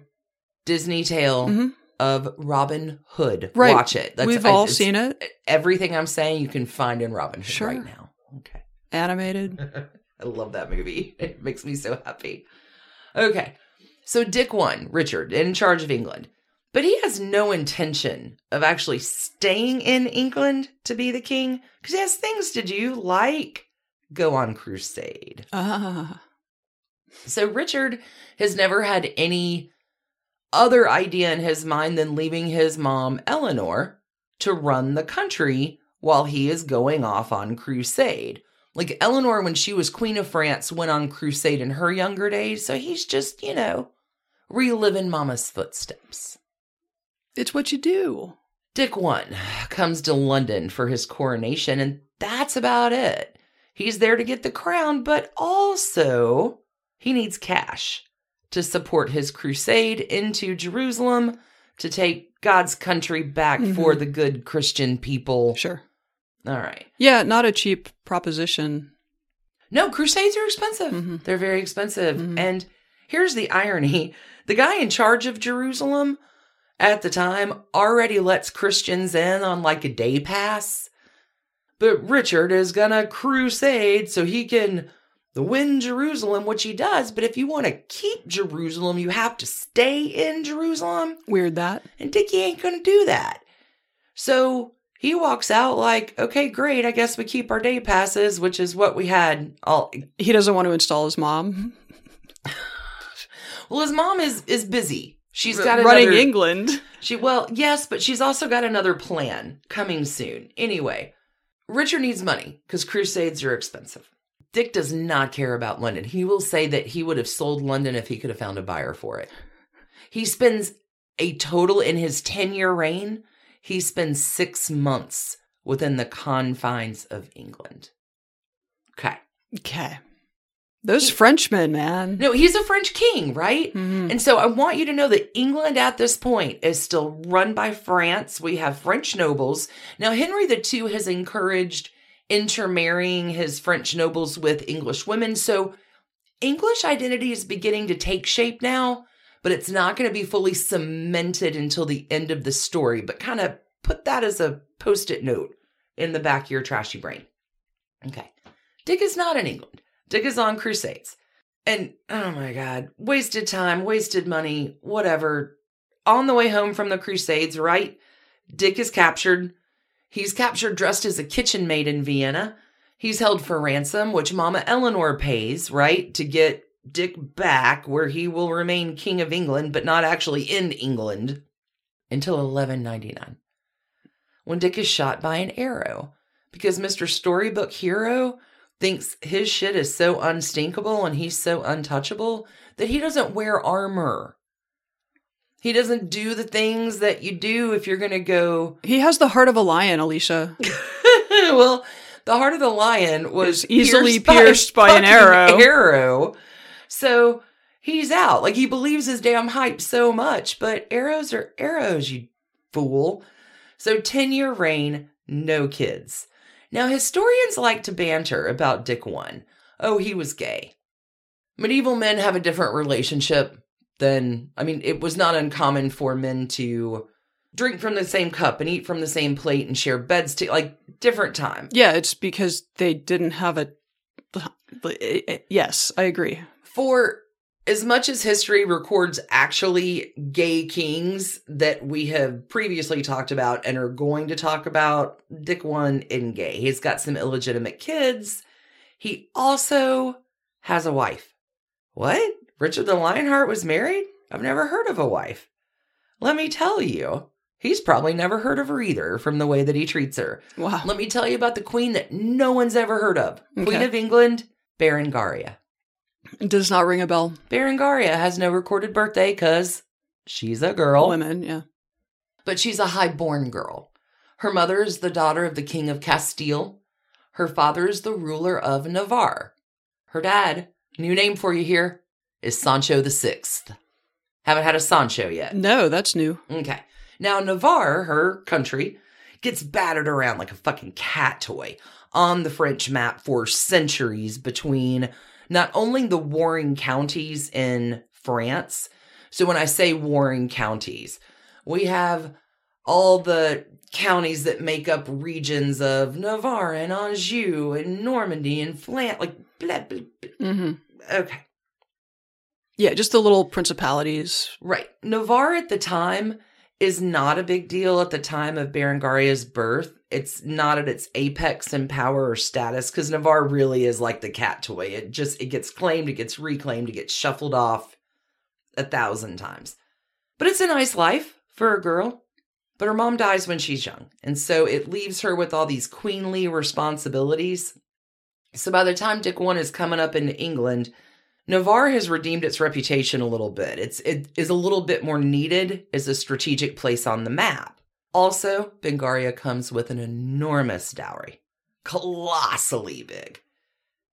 A: Disney tale
B: Mhm.
A: of Robin Hood.
B: Right.
A: Watch it.
B: We've all seen it.
A: Everything I'm saying you can find in Robin Hood
B: Sure.
A: right now. Okay.
B: Animated.
A: I love that movie. It makes me so happy. Okay. So Dick won, Richard, in charge of England. But he has no intention of actually staying in England to be the king because he has things to do, like go on crusade.
B: Ah.
A: So Richard has never had any other idea in his mind than leaving his mom, Eleanor, to run the country while he is going off on crusade. Like Eleanor, when she was Queen of France, went on crusade in her younger days. So he's just, you know, reliving mama's footsteps.
B: It's what you do.
A: Dick one comes to London for his coronation, and that's about it. He's there to get the crown, but also he needs cash to support his crusade into Jerusalem to take God's country back for
B: Mhm.
A: the good Christian people.
B: Sure.
A: All right.
B: Yeah, not a cheap proposition.
A: No, crusades are expensive.
B: Mhm.
A: They're very expensive.
B: Mhm.
A: And here's the irony the guy in charge of Jerusalem at the time already lets Christians in on like a day pass. But Richard is gonna crusade so he can win Jerusalem, which he does. But if you want to keep Jerusalem, you have to stay in Jerusalem.
B: Weird that.
A: And Dickie ain't going to do that. So he walks out like, okay, great. I guess we keep our day passes, which is what we had all.
B: He doesn't want to install his mom.
A: Well, his mom is is busy. She's got
B: running
A: another,
B: England.
A: She well, yes, but she's also got another plan coming soon. Anyway, Richard needs money because crusades are expensive. Dick does not care about London. He will say that he would have sold London if he could have found a buyer for it. He spends a total in his 10 year reign, he spends six months within the confines of England. Okay.
B: Okay. Those Frenchmen, man.
A: No, he's a French king, right?
B: Mhm.
A: And so I want you to know that England at this point is still run by France. We have French nobles. Now, Henry II has encouraged intermarrying his French nobles with English women. So English identity is beginning to take shape now, but it's not going to be fully cemented until the end of the story. But kind of put that as a post it note in the back of your trashy brain. Okay. Dick is not in England. Dick is on crusades. And oh my God, wasted time, wasted money, whatever. On the way home from the Crusades, right? Dick is captured. He's captured dressed as a kitchen maid in Vienna. He's held for ransom, which Mama Eleanor pays, right, to get Dick back, where he will remain King of England, but not actually in England until 1199, when Dick is shot by an arrow because Mr. Storybook Hero thinks his shit is so unstinkable and he's so untouchable that he doesn't wear armor. He doesn't do the things that you do if you're going to go.
B: He has the heart of a lion, Alicia.
A: well, the heart of the lion was
B: easily
A: pierced by
B: pierced by an arrow.
A: Arrow. So he's out. Like he believes his damn hype so much, but arrows are arrows, you fool. So 10 year reign, no kids. Now, historians like to banter about Dick One. Oh, he was gay. Medieval men have a different relationship than, I mean, it was not uncommon for men to drink from the same cup and eat from the same plate and share beds to like different time.
B: Yeah, it's because they didn't have a. Yes, I agree.
A: For as much as history records actually gay kings that we have previously talked about and are going to talk about, Dick one in gay. He's got some illegitimate kids. He also has a wife. What? Richard the Lionheart was married? I've never heard of a wife. Let me tell you, he's probably never heard of her either from the way that he treats her.
B: Wow.
A: Let me tell you about the queen that no one's ever heard of Queen of England, Berengaria.
B: Does not ring a bell.
A: Berengaria has no recorded birthday because she's a girl,
B: Women, yeah.
A: but she's a high-born girl. Her mother is the daughter of the king of Castile. Her father is the ruler of Navarre. Her dad, new name for you here, is Sancho the Sixth. Haven't had a Sancho yet.
B: No, that's new.
A: Okay. Now, Navarre, her country, gets battered around like a fucking cat toy on the French map for centuries between not only the warring counties in France. So, when I say warring counties, we have all the counties that make up regions of Navarre and Anjou and Normandy and Flandre, like blah, blah, blah.
B: hmm
A: Okay.
B: Yeah, just the little principalities.
A: Right. Navarre at the time is not a big deal at the time of Berengaria's birth. It's not at its apex in power or status because Navarre really is like the cat toy. It just it gets claimed, it gets reclaimed, it gets shuffled off a thousand times. But it's a nice life for a girl. But her mom dies when she's young, and so it leaves her with all these queenly responsibilities. So by the time Dick One is coming up into England, Navarre has redeemed its reputation a little bit. It's it is a little bit more needed as a strategic place on the map. Also, Berengaria comes with an enormous dowry, colossally big.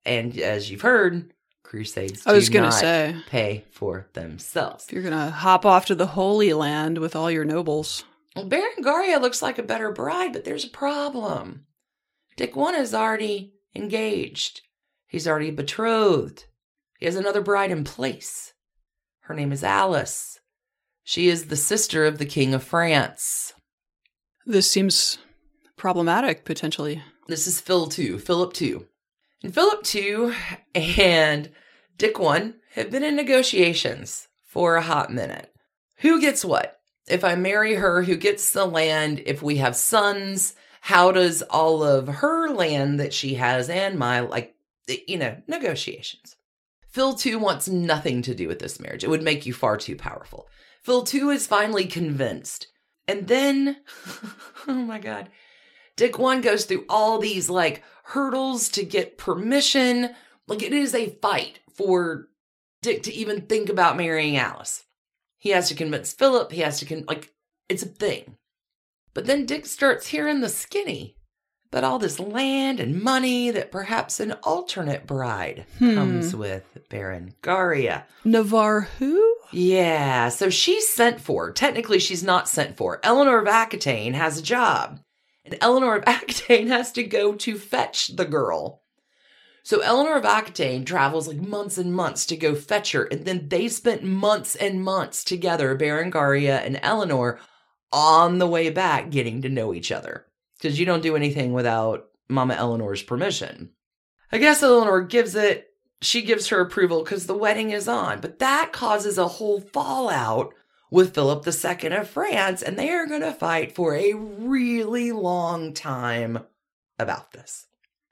A: And as you've heard, crusades
B: I was
A: do
B: gonna
A: not
B: say.
A: pay for themselves.
B: If you're gonna hop off to the Holy Land with all your nobles.
A: Well, Berengaria looks like a better bride, but there's a problem. Dick One is already engaged. He's already betrothed. He has another bride in place. Her name is Alice. She is the sister of the King of France.
B: This seems problematic, potentially.
A: This is Phil 2, Philip 2. And Philip 2 and Dick 1 have been in negotiations for a hot minute. Who gets what? If I marry her, who gets the land? If we have sons, how does all of her land that she has and my, like, you know, negotiations? Phil 2 wants nothing to do with this marriage. It would make you far too powerful. Phil 2 is finally convinced. And then, oh my God, Dick 1 goes through all these like hurdles to get permission. Like it is a fight for Dick to even think about marrying Alice. He has to convince Philip, he has to, con- like, it's a thing. But then Dick starts hearing the skinny about all this land and money that perhaps an alternate bride
B: Hmm.
A: comes with Berengaria.
B: Navarre who?
A: Yeah, so she's sent for. Technically, she's not sent for. Eleanor of Aquitaine has a job, and Eleanor of Aquitaine has to go to fetch the girl. So Eleanor of Aquitaine travels like months and months to go fetch her, and then they spent months and months together, Berengaria and Eleanor, on the way back getting to know each other. Because you don't do anything without Mama Eleanor's permission. I guess Eleanor gives it she gives her approval because the wedding is on. But that causes a whole fallout with Philip II of France, and they are going to fight for a really long time about this.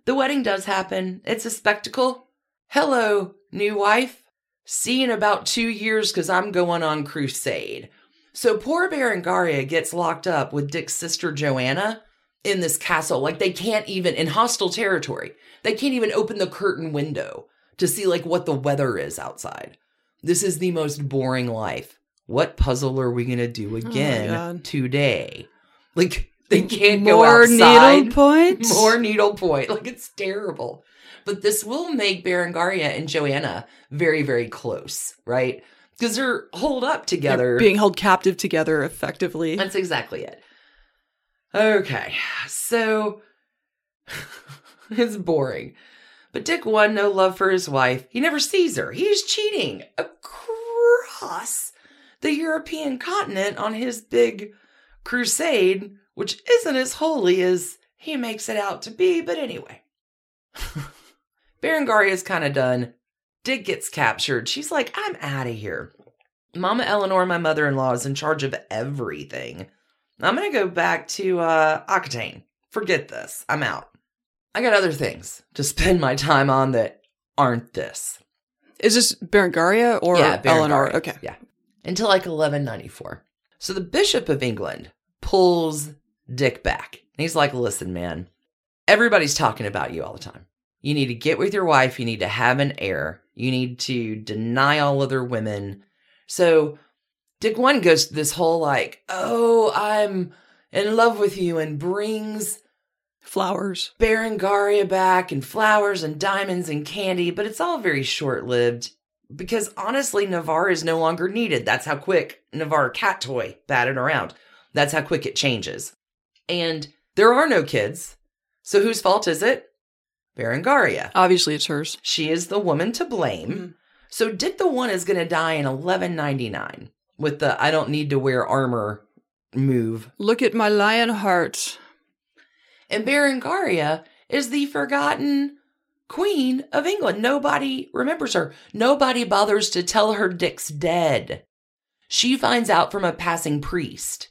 A: The wedding does happen. It's a spectacle. Hello, new wife. See in about two years because I'm going on crusade. So poor Berengaria gets locked up with Dick's sister Joanna in this castle. Like they can't even, in hostile territory, they can't even open the curtain window to see like what the weather is outside. This is the most boring life. What puzzle are we going to do oh again
B: God.
A: today? Like they can't go
B: More
A: outside.
B: needle points.
A: More needle point. Like it's terrible. But this will make Berengaria and Joanna very, very close, right? Because they're holed up
B: They're
A: together.
B: being held captive together effectively.
A: That's exactly it. Okay, so it's boring. But Dick won no love for his wife. He never sees her. He's cheating across the European continent on his big crusade, which isn't as holy as he makes it out to be. But anyway, Berengaria's kind of done. Dick gets captured. She's like, I'm out of here. Mama Eleanor, my mother in law, is in charge of everything. I'm going to go back to uh, Aquitaine. Forget this. I'm out. I got other things to spend my time on that aren't this.
B: Is this Berengaria or
A: yeah,
B: Eleanor? Okay.
A: Yeah. Until like 1194. So the Bishop of England pulls Dick back. And he's like, listen, man, everybody's talking about you all the time. You need to get with your wife. You need to have an heir. You need to deny all other women. So Dick One goes to this whole like, oh, I'm in love with you and brings
B: Flowers.
A: Berengaria back and flowers and diamonds and candy, but it's all very short lived because honestly, Navarre is no longer needed. That's how quick Navarre cat toy batted around. That's how quick it changes. And there are no kids. So whose fault is it? Berengaria.
B: Obviously, it's hers.
A: She is the woman to blame.
B: Mhm.
A: So Dick the One is going to die in 1199 with the I don't need to wear armor move.
B: Look at my lion heart.
A: And Berengaria is the forgotten queen of England. Nobody remembers her. Nobody bothers to tell her Dick's dead. She finds out from a passing priest.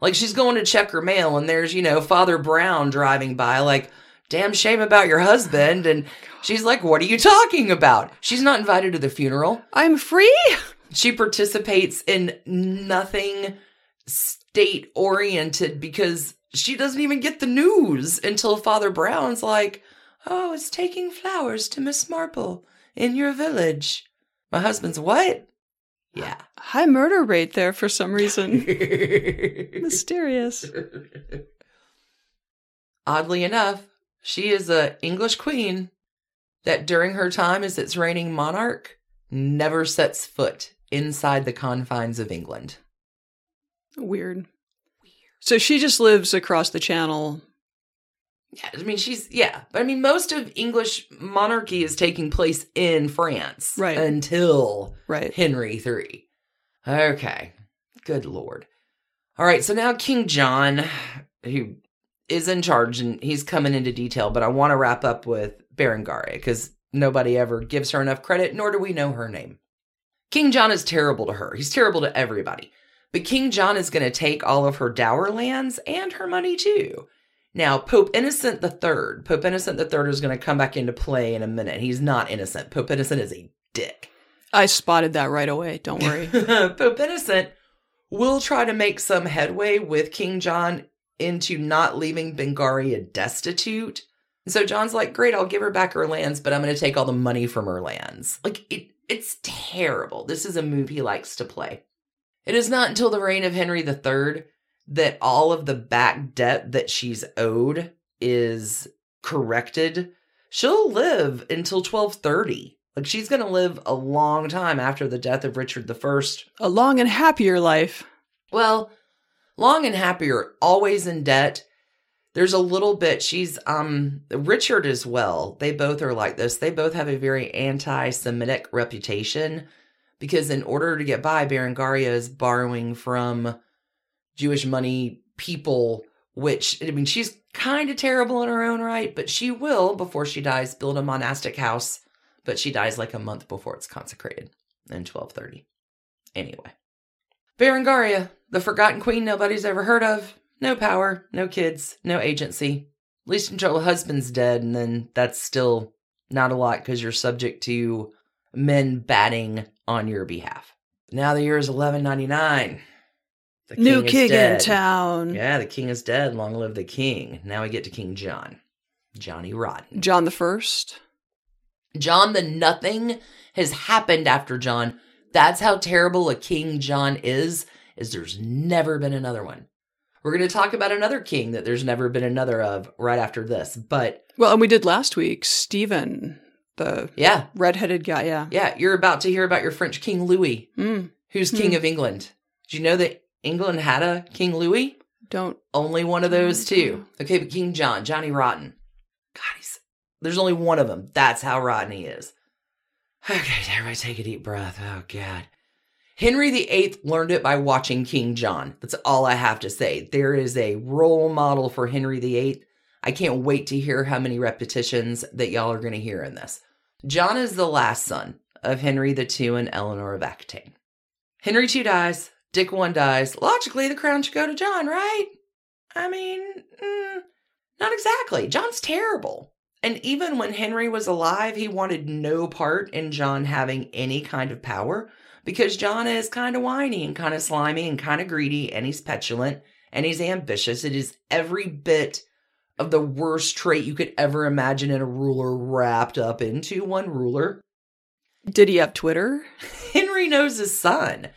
A: Like she's going to check her mail and there's, you know, Father Brown driving by like, damn shame about your husband. And oh she's like, what are you talking about? She's not invited to the funeral.
B: I'm free.
A: She participates in nothing state oriented because she doesn't even get the news until Father Brown's like, Oh, it's taking flowers to Miss Marple in your village. My husband's what? Yeah.
B: High murder rate there for some reason. Mysterious.
A: Oddly enough, she is a English queen that during her time as its reigning monarch never sets foot inside the confines of England.
B: Weird. So she just lives across the channel.
A: Yeah, I mean she's yeah, but I mean most of English monarchy is taking place in France,
B: Right.
A: Until
B: Right.
A: Henry III. Okay, good lord. All right, so now King John, who is in charge, and he's coming into detail, but I want to wrap up with Berengaria because nobody ever gives her enough credit, nor do we know her name. King John is terrible to her. He's terrible to everybody. But King John is going to take all of her dower lands and her money too. Now, Pope Innocent III, Pope Innocent III is going to come back into play in a minute. He's not innocent. Pope Innocent is a dick.
B: I spotted that right away. Don't worry.
A: Pope Innocent will try to make some headway with King John into not leaving Berengaria destitute. So John's like, great, I'll give her back her lands, but I'm going to take all the money from her lands. Like, it, it's terrible. This is a move he likes to play. It is not until the reign of Henry III that all of the back debt that she's owed is corrected. She'll live until 1230. Like, she's going to live a long time after the death of Richard I.
B: A long and happier life.
A: Well, long and happier, always in debt. There's a little bit she's um Richard as well. They both are like this. They both have a very anti-Semitic reputation because in order to get by, Berengaria is borrowing from Jewish money people, which I mean she's kind of terrible in her own right, but she will before she dies build a monastic house, but she dies like a month before it's consecrated in 1230. Anyway. Berengaria, the forgotten queen nobody's ever heard of. No power, no kids, no agency. At least until her husband's dead, and then that's still not a lot because you're subject to men batting on your behalf. Now the year is 1199. The
B: New
A: is
B: king in town.
A: Yeah, the king is dead. Long live the king. Now we get to King John. Johnny Rotten.
B: John the First.
A: John the nothing has happened after John. That's how terrible a King John is, is there's never been another one. We're going to talk about another king that there's never been another of right after this. But
B: Well, and we did last week. Stephen, the
A: yeah,
B: redheaded guy. Yeah.
A: yeah, you're about to hear about your French King Louis,
B: Mm,
A: who's King of England. Do you know that England had a King Louis?
B: don't.
A: Only one of those two. Okay, but King John, Johnny Rotten. God, he's there's only one of them. That's how rotten he is. Okay, everybody take a deep breath. Oh God. Henry VIII learned it by watching King John. That's all I have to say. There is a role model for Henry VIII. I can't wait to hear how many repetitions that y'all are going to hear in this. John is the last son of Henry II and Eleanor of Aquitaine. Henry II dies. Dick I dies. Logically, the crown should go to John, right? I mean, mm, not exactly. John's terrible. And even when Henry was alive, he wanted no part in John having any kind of power because John is kind of whiny and kind of slimy and kind of greedy and he's petulant and he's ambitious. It is every bit of the worst trait you could ever imagine in a ruler wrapped up into one ruler.
B: Did he have Twitter?
A: Henry knows his son.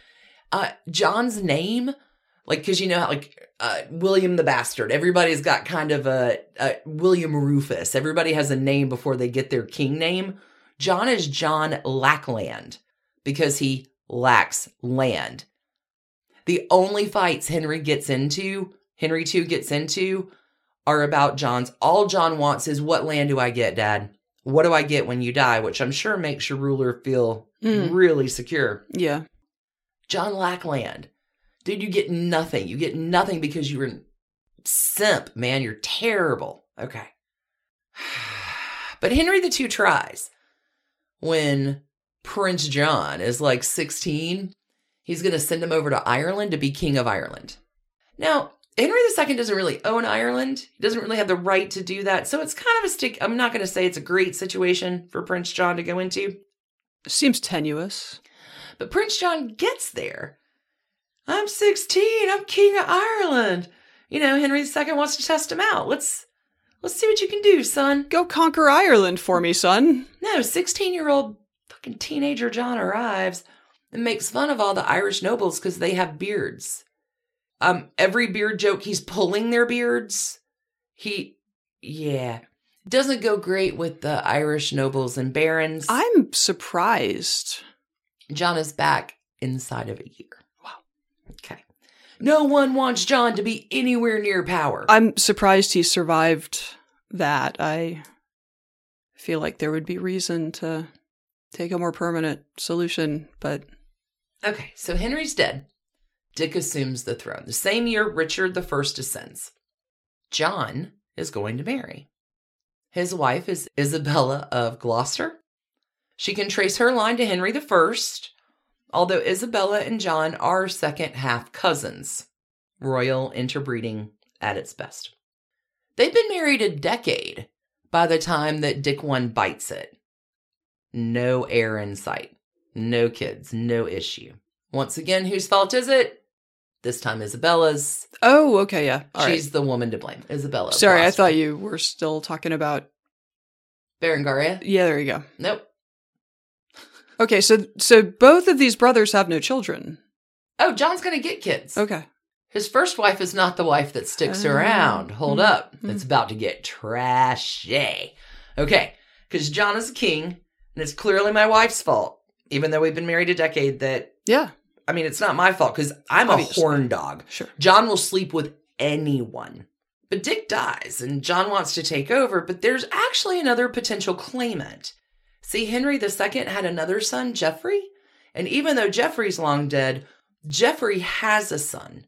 A: Uh, John's name, like, because you know, how, like uh, William the Bastard. Everybody's got kind of a, a William Rufus. Everybody has a name before they get their king name. John is John Lackland because he lacks land. The only fights Henry gets into, Henry II gets into, are about John's. All John wants is what land do I get, Dad? What do I get when you die? Which I'm sure makes your ruler feel
B: Mm.
A: really secure.
B: Yeah.
A: John Lackland. Dude, you get nothing. You get nothing because you were a simp, man. You're terrible. Okay. But Henry the Two tries. When Prince John is like 16, he's going to send him over to Ireland to be King of Ireland. Now, Henry II doesn't really own Ireland. He doesn't really have the right to do that. So it's kind of a stick. I'm not going to say it's a great situation for Prince John to go into.
B: Seems tenuous.
A: But Prince John gets there. I'm 16. I'm King of Ireland. You know, Henry II wants to test him out. Let's let's see what you can do, son.
B: Go conquer Ireland for me, son.
A: No, 16 year old fucking teenager John arrives and makes fun of all the Irish nobles because they have beards. Um, every beard joke, he's pulling their beards. He, yeah, doesn't go great with the Irish nobles and barons.
B: I'm surprised.
A: John is back inside of a year. Wow. Okay. No one wants John to be anywhere near power.
B: I'm surprised he survived that. I feel like there would be reason to take a more permanent solution, but
A: okay, so Henry's dead. Dick assumes the throne. The same year Richard I ascends. John is going to marry. His wife is Isabella of Gloucester. She can trace her line to Henry I, although Isabella and John are second half cousins. Royal interbreeding at its best. They've been married a decade by the time that Dick one bites it. No heir in sight. No kids. No issue. Once again, whose fault is it? This time Isabella's.
B: oh, okay, yeah. All right.
A: She's the woman to blame. Isabella.
B: Sorry, I thought you were still talking about.
A: Berengaria?
B: Yeah, there you go.
A: Nope.
B: Okay, so so both of these brothers have no children.
A: Oh, John's gonna get kids.
B: Okay.
A: His first wife is not the wife that sticks
B: Oh.
A: around. Hold
B: Mm.
A: up. It's about to get trashy. Okay. Because John is a king, and it's clearly my wife's fault, even though we've been married a decade, that,
B: Yeah,
A: I mean, it's not my fault because I'm
B: Obviously.
A: a horn dog.
B: sure.
A: John will sleep with anyone. But Dick dies, and John wants to take over, but there's actually another potential claimant. See, Henry II had another son, Geoffrey, and even though Geoffrey's long dead, Geoffrey has a son,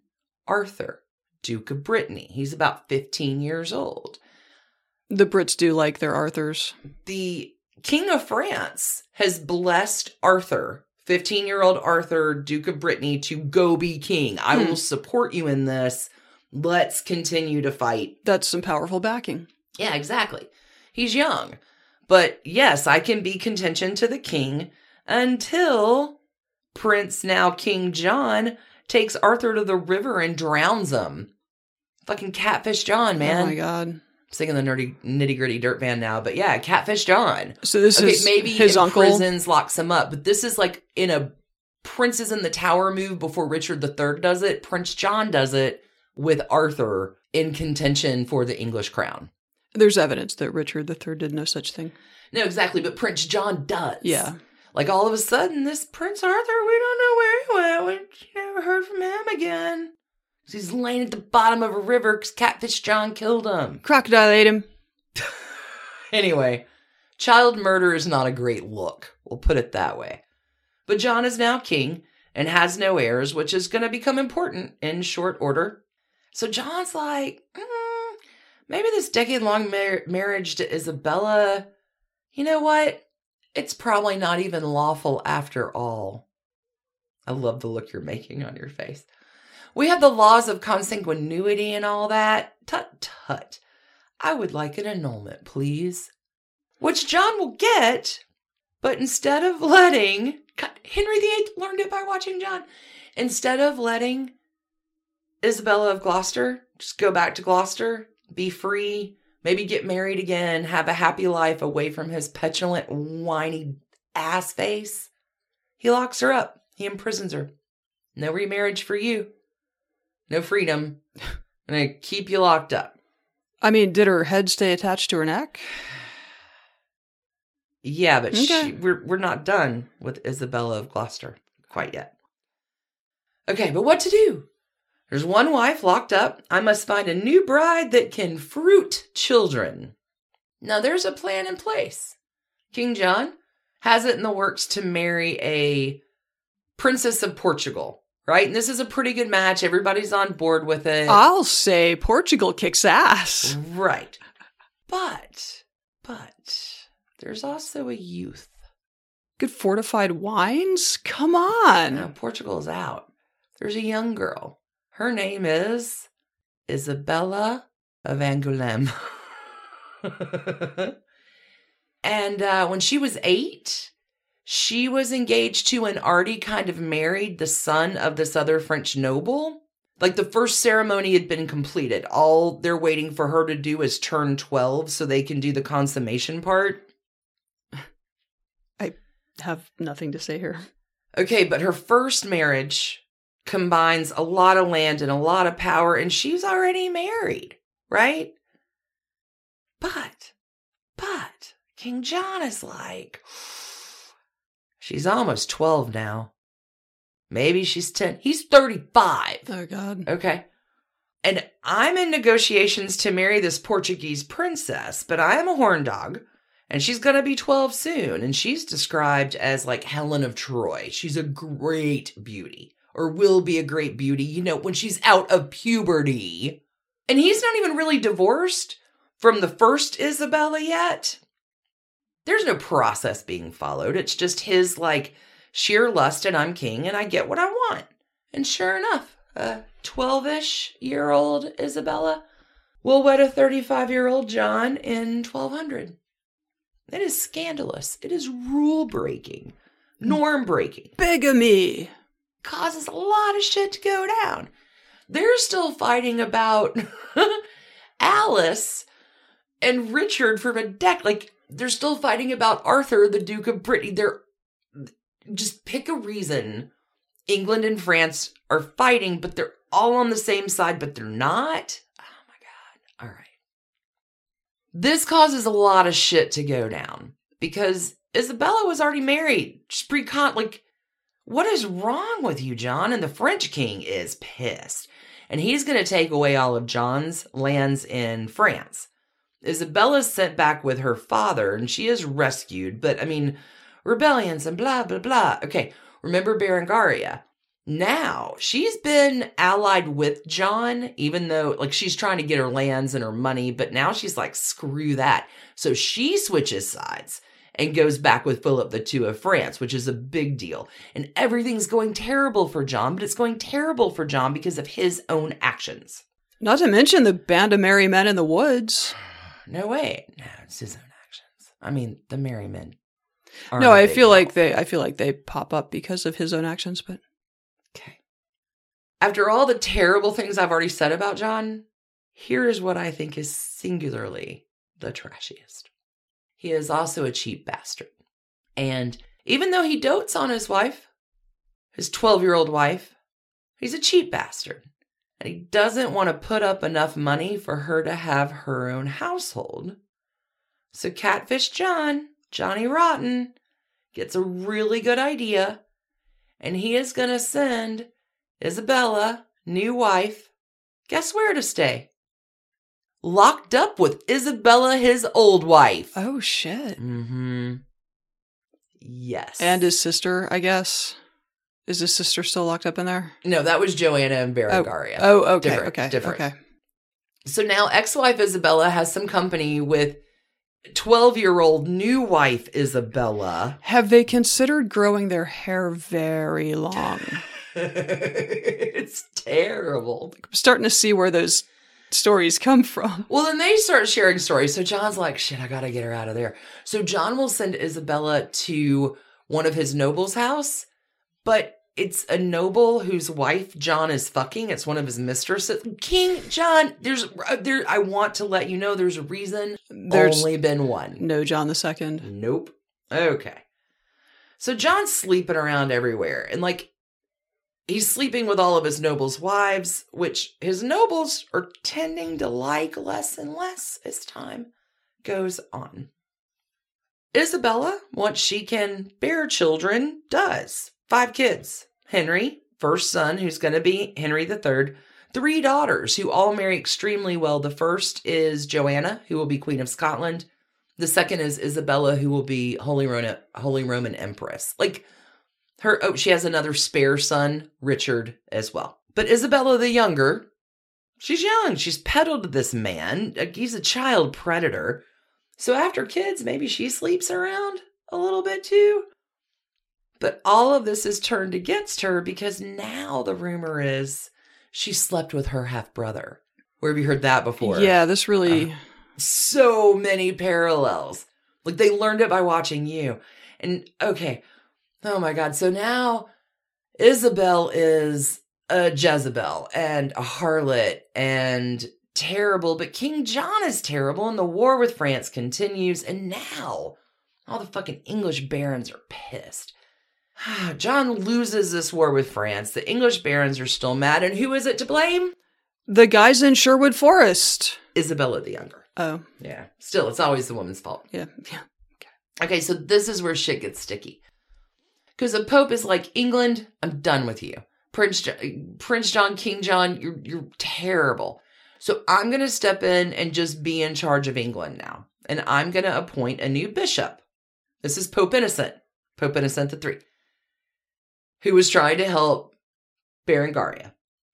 A: Arthur, Duke of Brittany. He's about 15 years old.
B: The Brits do like their Arthurs.
A: The King of France has blessed Arthur 15 year old Arthur, Duke of Brittany, to go be king. I
B: Hmm.
A: will support you in this. Let's continue to fight.
B: That's some powerful backing.
A: Yeah, exactly. He's young. But yes, I can be contention to the king until Prince, now King John, takes Arthur to the river and drowns him. Fucking Catfish John, man.
B: Oh my god.
A: Singing the nerdy nitty gritty dirt band now, but yeah, Catfish John.
B: So this
A: Okay,
B: is
A: maybe
B: his uncle.
A: prisons locks him up, but this is like in a Princes in the Tower move before Richard III does it. Prince John does it with Arthur in contention for the English crown.
B: There's evidence that Richard III did no such thing.
A: No, exactly, but Prince John does.
B: Yeah.
A: Like all of a sudden, this Prince Arthur, we don't know where he went. We never heard from him again. 'Cause He's laying at the bottom of a river because Catfish John killed him.
B: Crocodile ate him.
A: Anyway, child murder is not a great look. We'll put it that way. But John is now king and has no heirs, which is going to become important in short order. So John's like, "Mm, maybe this decade long mar- marriage to Isabella, you know what? It's probably not even lawful after all. I love the look you're making on your face. We have the laws of consanguinity and all that. Tut tut. I would like an annulment, please. Which John will get, but instead of letting Henry VIII learned it by watching John. Instead of letting Isabella of Gloucester just go back to Gloucester, be free, maybe get married again, have a happy life away from his petulant, whiny ass face, he locks her up. He imprisons her. No remarriage for you. No freedom. I'm gonna keep you locked up.
B: I mean, did her head stay attached to her neck?
A: Yeah, but
B: Okay.
A: she, we're we're not done with Isabella of Gloucester quite yet. Okay, but what to do? There's one wife locked up. I must find a new bride that can fruit children. Now there's a plan in place. King John has it in the works to marry a princess of Portugal, right? And this is a pretty good match. Everybody's on board with it.
B: I'll say Portugal kicks ass.
A: Right. But, but, there's also a youth.
B: Good fortified wines? Come on.
A: Now, Portugal is out. There's a young girl. Her name is Isabella of Angoulême. and uh, when she was eight, she was engaged to and already kind of married the son of this other French noble. Like the first ceremony had been completed. All they're waiting for her to do is turn 12 so they can do the consummation part.
B: I have nothing to say here.
A: Okay, but her first marriage combines a lot of land and a lot of power, and she's already married, right? But, but, King John is like, she's almost 12 now. Maybe she's 10. He's 35.
B: Oh, God.
A: Okay. And I'm in negotiations to marry this Portuguese princess, but I am a horn dog and she's going to be 12 soon. And she's described as like Helen of Troy. She's a great beauty or will be a great beauty, you know, when she's out of puberty. And he's not even really divorced from the first Isabella yet. There's no process being followed. It's just his like sheer lust and I'm king and I get what I want. And sure enough, a 12 ish year old Isabella will wed a 35 year old John in 1200. It is scandalous. It is rule breaking, norm breaking,
B: Bigamy.
A: causes a lot of shit to go down. They're still fighting about Alice and Richard from a deck. Like, they're still fighting about Arthur, the Duke of Brittany. They're just pick a reason England and France are fighting, but they're all on the same side, but they're not. Oh my God. All right. This causes a lot of shit to go down because Isabella was already married. She's pre con, like, what is wrong with you, John? And the French king is pissed. And he's going to take away all of John's lands in France. Isabella's sent back with her father and she is rescued, but I mean, rebellions and blah, blah, blah. Okay, remember Berengaria. Now she's been allied with John, even though, like, she's trying to get her lands and her money, but now she's like, screw that. So she switches sides and goes back with Philip II of France, which is a big deal. And everything's going terrible for John, but it's going terrible for John because of his own actions.
B: Not to mention the band of merry men in the woods.
A: No way. No, it's his own actions. I mean, the merry men.
B: No, I feel like they I feel like they pop up because of his own actions, but
A: Okay. After all the terrible things I've already said about John, here is what I think is singularly the trashiest. He is also a cheap bastard. And even though he dotes on his wife, his 12 year old wife, he's a cheap bastard. And he doesn't want to put up enough money for her to have her own household. So Catfish John, Johnny Rotten, gets a really good idea and he is going to send Isabella, new wife, guess where to stay? Locked up with Isabella, his old wife.
B: oh shit.
A: Mm-hmm. Yes.
B: And his sister, I guess. Is his sister still locked up in there?
A: no, that was Joanna and Berengaria.
B: Oh. oh, okay,
A: Different,
B: okay,
A: different.
B: okay.
A: So now ex-wife Isabella has some company with 12-year-old new wife Isabella.
B: Have they considered growing their hair very long?
A: it's terrible.
B: I'm starting to see where those stories come from.
A: Well, then they start sharing stories. So John's like, shit, I gotta get her out of there. So John will send Isabella to one of his noble's house, but it's a noble whose wife John is fucking. It's one of his mistresses. King John, there's uh, there. I want to let you know there's a reason.
B: There's
A: only been one.
B: no John the Second.
A: Nope. Okay. So John's sleeping around everywhere and like he's sleeping with all of his nobles' wives, which his nobles are tending to like less and less as time goes on. Isabella, once she can bear children, does. Five kids. Henry, first son, who's going to be Henry III. Three daughters who all marry extremely well. The first is Joanna, who will be Queen of Scotland. The second is Isabella, who will be Holy Roman, Holy Roman Empress. Like her, oh, she has another spare son, Richard, as well. But Isabella the younger, she's young. She's peddled this man. He's a child predator. So after kids, maybe she sleeps around a little bit too. But all of this is turned against her because now the rumor is she slept with her half brother. Where have you heard that before?
B: Yeah, this really.
A: Uh, so many parallels. Like they learned it by watching you. And okay, oh my God. So now Isabel is a Jezebel and a harlot and terrible, but King John is terrible and the war with France continues. And now all the fucking English barons are pissed. John loses this war with France. The English barons are still mad. And who is it to blame?
B: the guys in Sherwood Forest.
A: Isabella the Younger.
B: Oh,
A: Yeah. Still, it's always the woman's fault.
B: yeah. yeah.
A: Okay, so this is where shit gets sticky. Because the Pope is like, England, I'm done with you. Prince John, Prince John, King John, you're you're terrible. So I'm gonna step in and just be in charge of England now, and I'm gonna appoint a new bishop. This is Pope Innocent, Pope Innocent the Three, who was trying to help Berengaria.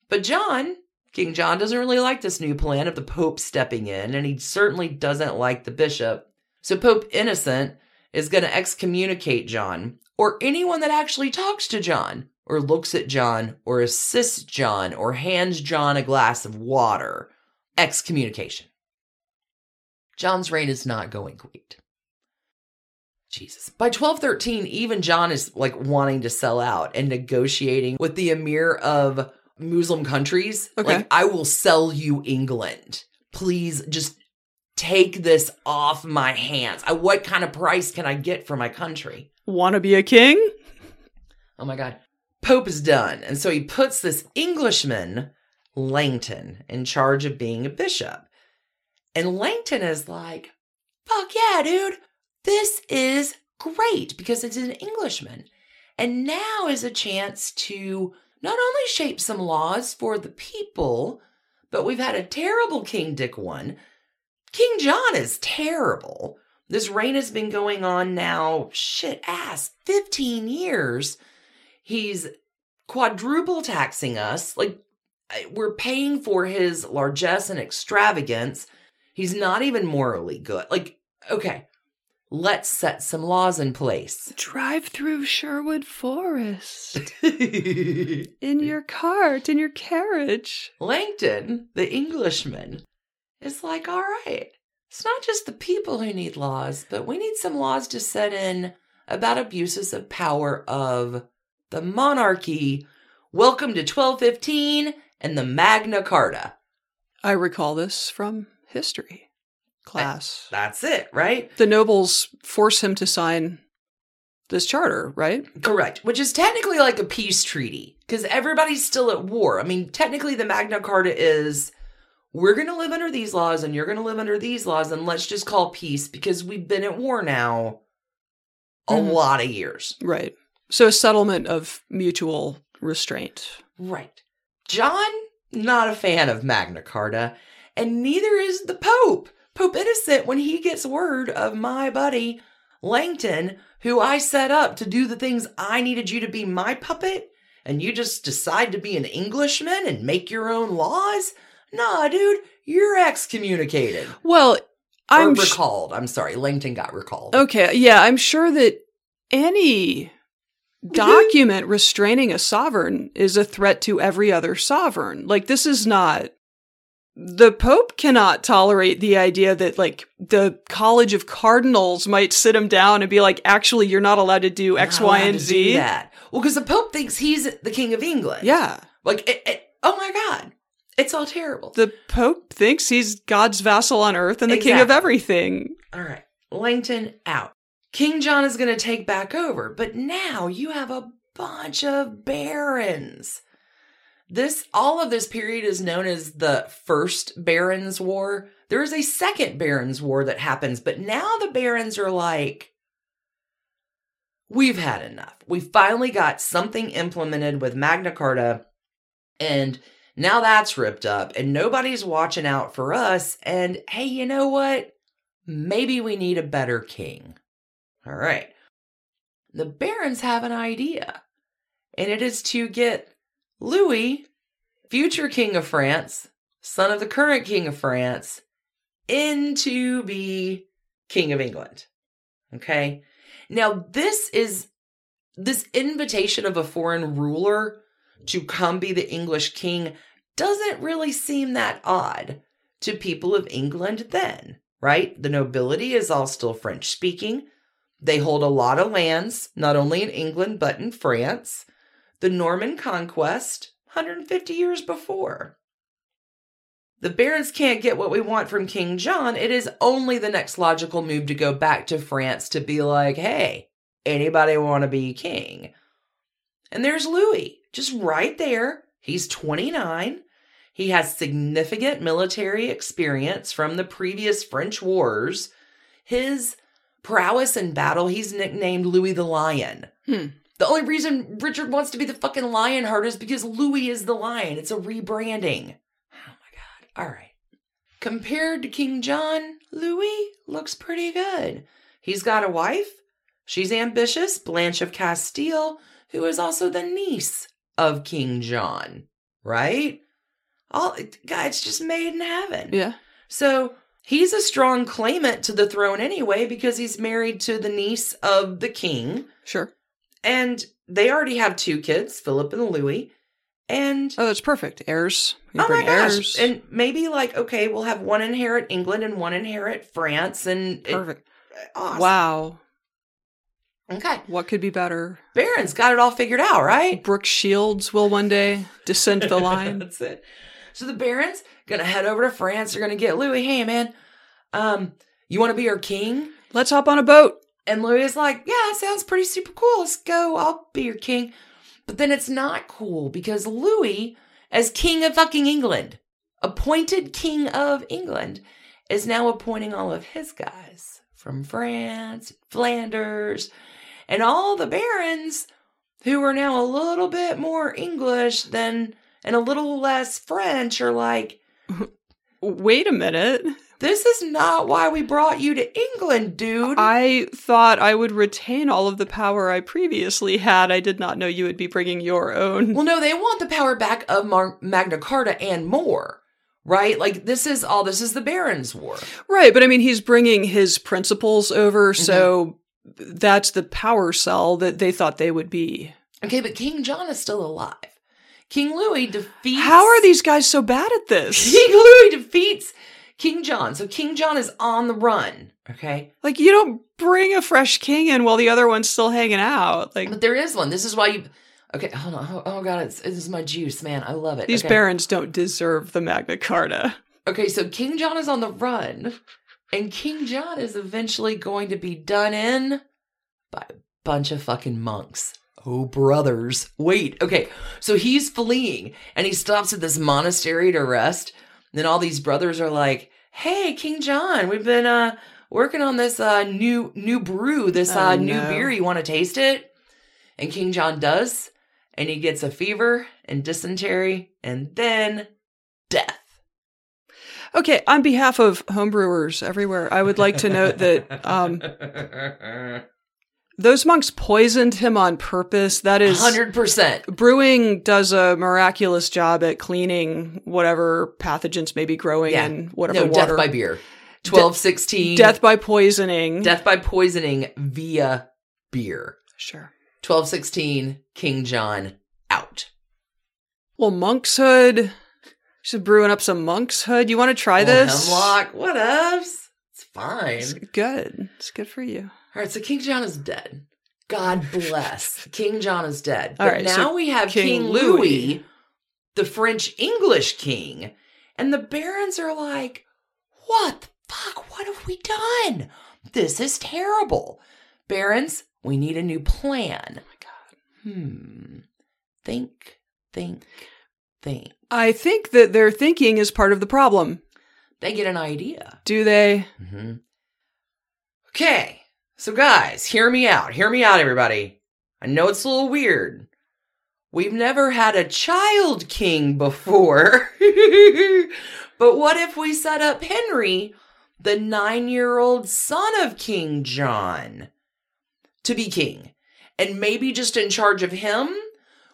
A: But John, King John, doesn't really like this new plan of the Pope stepping in, and he certainly doesn't like the bishop. So Pope Innocent is going to excommunicate John or anyone that actually talks to John or looks at John or assists John or hands John a glass of water. Excommunication. John's reign is not going great. Jesus. By 1213, even John is like wanting to sell out and negotiating with the emir of Muslim countries.
B: Okay.
A: Like, I will sell you England. Please just take this off my hands. I, what kind of price can I get for my country?
B: Want to be a king?
A: Oh my God. Pope is done. And so he puts this Englishman, Langton, in charge of being a bishop. And Langton is like, fuck yeah, dude. This is great because it's an Englishman. And now is a chance to not only shape some laws for the people, but we've had a terrible King Dick one. King John is terrible. This reign has been going on now, shit ass, 15 years. He's quadruple taxing us. Like, we're paying for his largesse and extravagance. He's not even morally good. Like, okay, let's set some laws in place.
B: Drive through Sherwood Forest in your cart, in your carriage.
A: Langton, the Englishman, is like, all right, it's not just the people who need laws, but we need some laws to set in about abuses of power of the monarchy. Welcome to 1215 and the Magna Carta.
B: I recall this from history class.
A: That's it, right?
B: The nobles force him to sign this charter, right?
A: Correct. Which is technically like a peace treaty because everybody's still at war. I mean, technically, the Magna Carta is we're going to live under these laws and you're going to live under these laws, and let's just call peace because we've been at war now a
B: Mhm.
A: lot of years.
B: Right. So a settlement of mutual restraint.
A: Right. John, not a fan of Magna Carta, and neither is the Pope. Pope Innocent, when he gets word of my buddy Langton, who I set up to do the things I needed you to be my puppet, and you just decide to be an Englishman and make your own laws? Nah, dude, you're excommunicated.
B: Well, I'm
A: or
B: sh-
A: recalled. I'm sorry, Langton got recalled.
B: okay. Yeah, I'm sure that any mm-hmm. document restraining a sovereign is a threat to every other sovereign. Like this is not the Pope cannot tolerate the idea that like the College of Cardinals might sit him down and be like, actually, you're not allowed to do X, Y, and Z.
A: That. Well, because the Pope thinks he's the King of England.
B: Yeah.
A: Like, it, it, oh my God. It's all terrible.
B: The Pope thinks he's God's vassal on earth and the king of everything.
A: All right. Langton out. King John is going to take back over, but now you have a bunch of barons. This all of this period is known as the First Barons War. There is a second Barons War that happens, but now the barons are like we've had enough. We finally got something implemented with Magna Carta and now that's ripped up and nobody's watching out for us and hey, you know what? Maybe we need a better king. All right. The barons have an idea, and it is to get Louis, future king of France, son of the current king of France, in to be king of England. Okay. Now, this is this invitation of a foreign ruler to come be the English king doesn't really seem that odd to people of England then, right? The nobility is all still French speaking. They hold a lot of lands, not only in England, but in France. The Norman conquest, 150 years before. The barons can't get what we want from King John. It is only the next logical move to go back to France to be like, hey, anybody want to be king? And there's Louis, just right there. He's 29. He has significant military experience from the previous French wars. His prowess in battle, he's nicknamed Louis the Lion.
B: Hmm.
A: The only reason Richard wants to be the fucking Lionheart is because Louis is the lion. It's a rebranding. Oh my god. All right. Compared to King John, Louis looks pretty good. He's got a wife. She's ambitious, Blanche of Castile, who is also the niece of King John, right? All God, it's just made in heaven.
B: Yeah.
A: So he's a strong claimant to the throne anyway because he's married to the niece of the king.
B: Sure.
A: And they already have two kids, Philip and Louis. And
B: Oh, that's perfect. Heirs. You
A: oh my gosh.
B: heirs.
A: And maybe like, okay, we'll have one inherit England and one inherit France. And it-
B: perfect.
A: awesome.
B: Wow.
A: Okay.
B: What could be better?
A: Barron's got it all figured out, right?
B: Brooke Shields will one day descend the line.
A: That's it. So the Barons gonna head over to France. They're gonna get Louis. Hey man, um, you want to be our king?
B: Let's hop on a boat.
A: And Louis is like, yeah, sounds pretty super cool. Let's go. I'll be your king. But then it's not cool because Louis, as king of fucking England, appointed king of England, is now appointing all of his guys from France, Flanders, and all the barons who are now a little bit more English than and a little less French are like,
B: Wait a minute.
A: This is not why we brought you to England, dude.
B: I thought I would retain all of the power I previously had. I did not know you would be bringing your own.
A: Well, no, they want the power back of Mar- Magna Carta and more, right? Like this is all this is the Barons' War.
B: Right, but I mean, he's bringing his principles over, mm-hmm. so that's the power cell that they thought they would be.
A: Okay, but King John is still alive. King Louis defeats.
B: How are these guys so bad at this?
A: King Louis defeats King John. So King John is on the run. Okay,
B: like, you don't bring a fresh king in while the other one's still hanging out. Like,
A: but there is one. This is why you. Okay, hold on. Oh, oh god, it's, this is my juice, man. I love it.
B: these
A: okay.
B: barons don't deserve the Magna Carta.
A: Okay, so King John is on the run, and King John is eventually going to be done in by a bunch of fucking monks. Oh, brothers. Wait, okay. So he's fleeing and he stops at this monastery to rest. Then all these brothers are like, Hey, King John, we've been uh working on this uh new new brew, this uh
B: Oh,
A: new
B: no.
A: beer. You want to taste it? And King John does, and he gets a fever and dysentery, and then death.
B: Okay, on behalf of homebrewers everywhere, I would like to note that um, those monks poisoned him on purpose. That is
A: Hundred percent.
B: brewing does a miraculous job at cleaning whatever pathogens may be growing
A: Yeah.
B: in whatever
A: No,
B: water.
A: death by beer. Twelve sixteen.
B: Death by poisoning.
A: Death by poisoning via beer.
B: Sure.
A: Twelve sixteen. King John out.
B: Well, monkshood. Just brewing up some monkshood. You want to try this?
A: Hemlock. What ups? It's fine.
B: It's good. It's good for you.
A: All right, so King John is dead. God bless. King John is dead.
B: All
A: But
B: right,
A: now
B: so
A: we have
B: King
A: King, Louis,
B: Louis.
A: the French English king, and the barons are like, "What the fuck? What have we done? This is terrible." Barons, we need a new plan. Oh my god. Hmm. Think, think, think.
B: I think that their thinking is part of the problem.
A: They get an idea.
B: Do they?
A: Mm-hmm. Okay, so guys, hear me out. Hear me out, everybody. I know it's a little weird. We've never had a child king before. but what if we set up Henry, the nine year old son of King John, to be king? And maybe just in charge of him,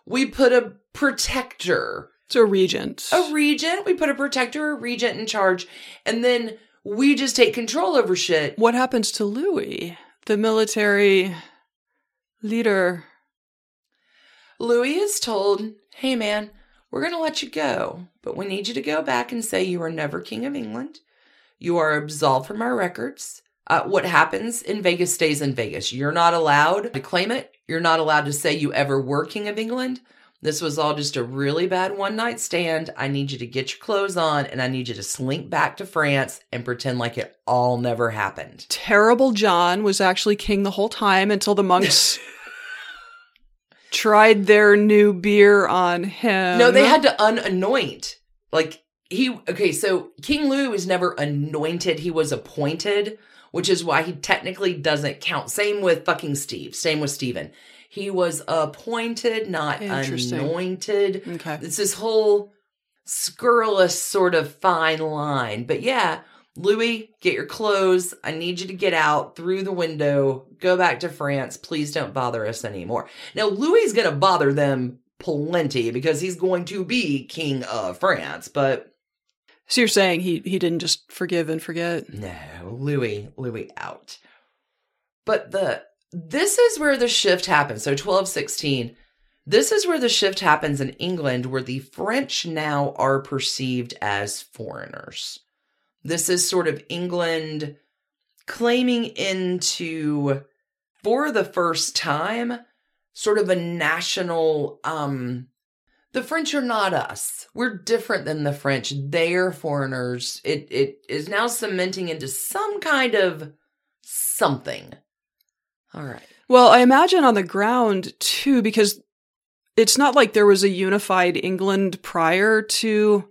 A: we put a protector
B: It's a regent.
A: a regent. We put a protector, a regent in charge, and then we just take control over shit.
B: what happens to Louis, the military leader?
A: Louis is told, hey man, we're going to let you go, but we need you to go back and say you were never king of England. You are absolved from our records. Uh, what happens in Vegas stays in Vegas. You're not allowed to claim it. You're not allowed to say you ever were king of England. This was all just a really bad one night stand. I need you to get your clothes on and I need you to slink back to France and pretend like it all never happened.
B: Terrible John was actually king the whole time until the monks tried their new beer on him.
A: No, they had to unanoint. Like he okay, so King Louis was never anointed, he was appointed, which is why he technically doesn't count. Same with fucking Steve. Same with Stephen. He was appointed, not anointed.
B: Okay.
A: It's this whole scurrilous sort of fine line. But yeah, Louis, get your clothes. I need you to get out through the window. Go back to France. Please don't bother us anymore. Now, Louis is going to bother them plenty because he's going to be king of France. But
B: So you're saying he he didn't just forgive and forget?
A: no, Louis, Louis out. But the this is where the shift happens. So 1216. This is where the shift happens in England, where the French now are perceived as foreigners. This is sort of England claiming into, for the first time, sort of a national, um, the French are not us. We're different than the French. They're foreigners. It it is now cementing into some kind of something. All right.
B: Well, I imagine on the ground too, because it's not like there was a unified England prior to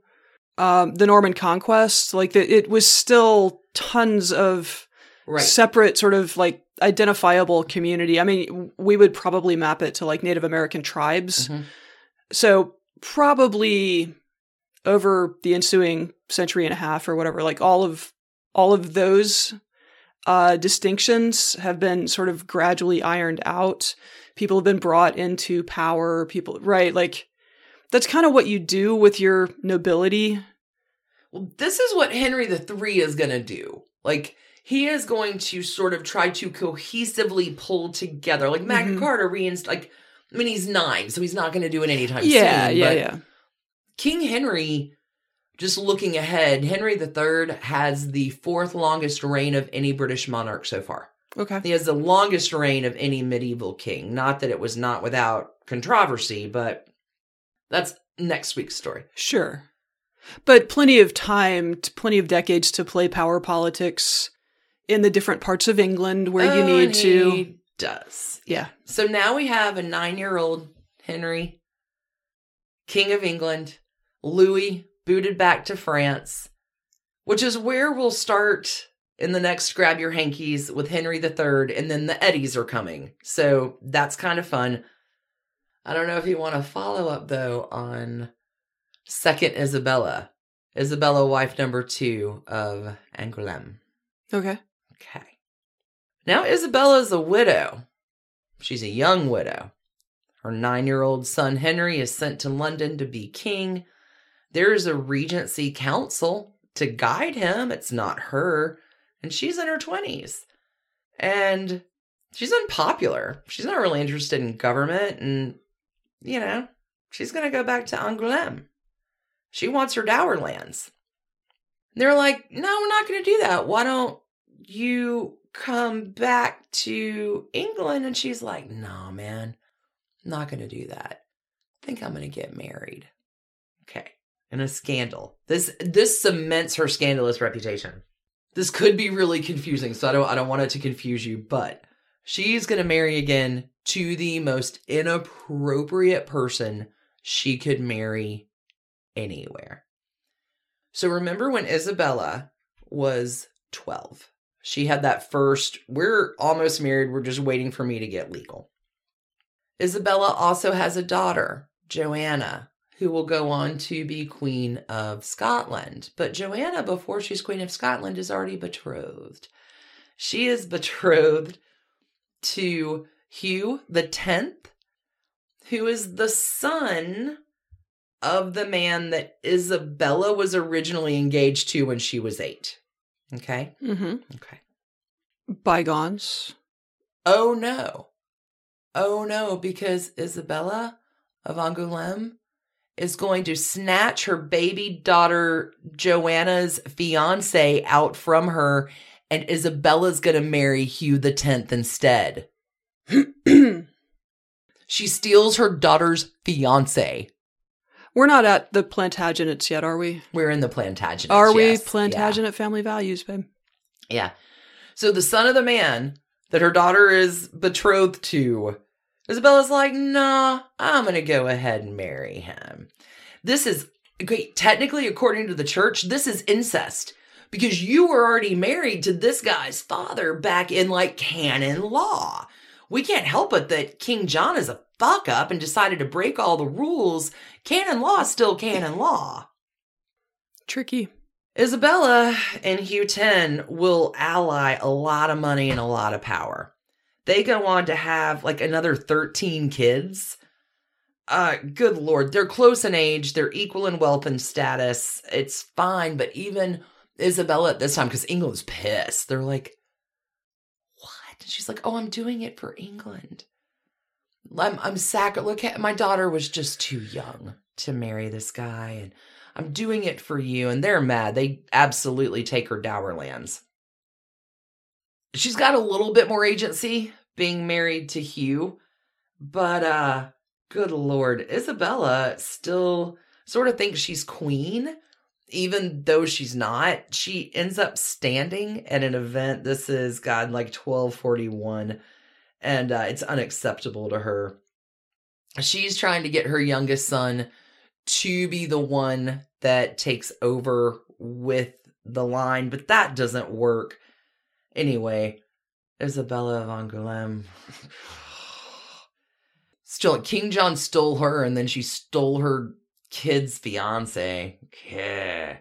B: um, the Norman conquest. Like the, it was still tons of
A: Right.
B: separate, sort of like identifiable community. I mean, we would probably map it to like Native American tribes.
A: Mhm.
B: So probably over the ensuing century and a half or whatever, like all of all of those uh, distinctions have been sort of gradually ironed out. People have been brought into power. People, right? Like that's kind of what you do with your nobility.
A: Well, this is what Henry the Three is going to do. Like, he is going to sort of try to cohesively pull together, like Magna
B: Mhm.
A: Carta reinst like. I mean, he's nine, so he's not going to do it anytime
B: Yeah,
A: soon.
B: yeah,
A: but
B: yeah.
A: King Henry, just looking ahead, Henry III has the fourth longest reign of any British monarch so far.
B: Okay.
A: He has the longest reign of any medieval king. Not that it was not without controversy, but that's next week's story.
B: Sure. But plenty of time, plenty of decades to play power politics in the different parts of England where you
A: Oh,
B: need
A: and
B: to.
A: does.
B: Yeah.
A: So now we have a nine-year-old Henry, King of England, Louis booted back to France, which is where we'll start in the next grab your hankies with Henry III, and then the Eddies are coming. So that's kind of fun. I don't know if you want to follow up though on second Isabella, Isabella, wife number two of Angoulême.
B: Okay.
A: Okay. Now Isabella's a widow. She's a young widow. Her nine year old son Henry is sent to London to be king. There's a regency council to guide him. It's not her. And she's in her 20s. And she's unpopular. She's not really interested in government. And, you know, she's going to go back to Angoulême. She wants her dower lands. They're like, no, we're not going to do that. Why don't you come back to England? And she's like, no, man, I'm not going to do that. I think I'm going to get married. In a scandal. This this cements her scandalous reputation. This could be really confusing, so I don't I don't want it to confuse you, but she's going to marry again to the most inappropriate person she could marry anywhere. So remember when Isabella was 12? She had that first, we're almost married, we're just waiting for me to get legal. Isabella also has a daughter, Joanna, who will go on to be Queen of Scotland. But Joanna, before she's Queen of Scotland, is already betrothed. She is betrothed to Hugh the Tenth, who is the son of the man that Isabella was originally engaged to when she was eight. Okay.
B: Mm-hmm.
A: Okay.
B: Bygones.
A: Oh no. Oh no, because Isabella of Angoulême is going to snatch her baby daughter Joanna's fiance out from her, and Isabella's going to marry Hugh the Tenth instead. She steals her daughter's fiance.
B: We're not at the Plantagenets yet, are we?
A: We're in the Plantagenets.
B: Are we
A: yes.
B: Plantagenet family values, babe?
A: Yeah. yeah. So the son of the man that her daughter is betrothed to, Isabella's like, nah, I'm going to go ahead and marry him. This is, okay, technically, according to the church, this is incest because you were already married to this guy's father back in like canon law. We can't help it that King John is a fuck up and decided to break all the rules. Canon law is still canon law.
B: Tricky.
A: Isabella and Hugh Ten will ally a lot of money and a lot of power. They go on to have like another 13 kids. Uh, good lord, they're close in age, they're equal in wealth and status. It's fine, but even Isabella at this time, because England's pissed, they're like, what? And she's like, oh, I'm doing it for England. I'm, I'm sac. Look at my daughter was just too young to marry this guy, and I'm doing it for you. And they're mad. They absolutely take her dower lands. She's got a little bit more agency being married to Hugh, but uh, good lord, Isabella still sort of thinks she's queen, even though she's not. She ends up standing at an event. This is God, like 1241 and uh, it's unacceptable to her. She's trying to get her youngest son to be the one that takes over with the line, but that doesn't work. Anyway, Isabella of Angoulême. Still, King John stole her, and then she stole her kid's fiance. Yeah.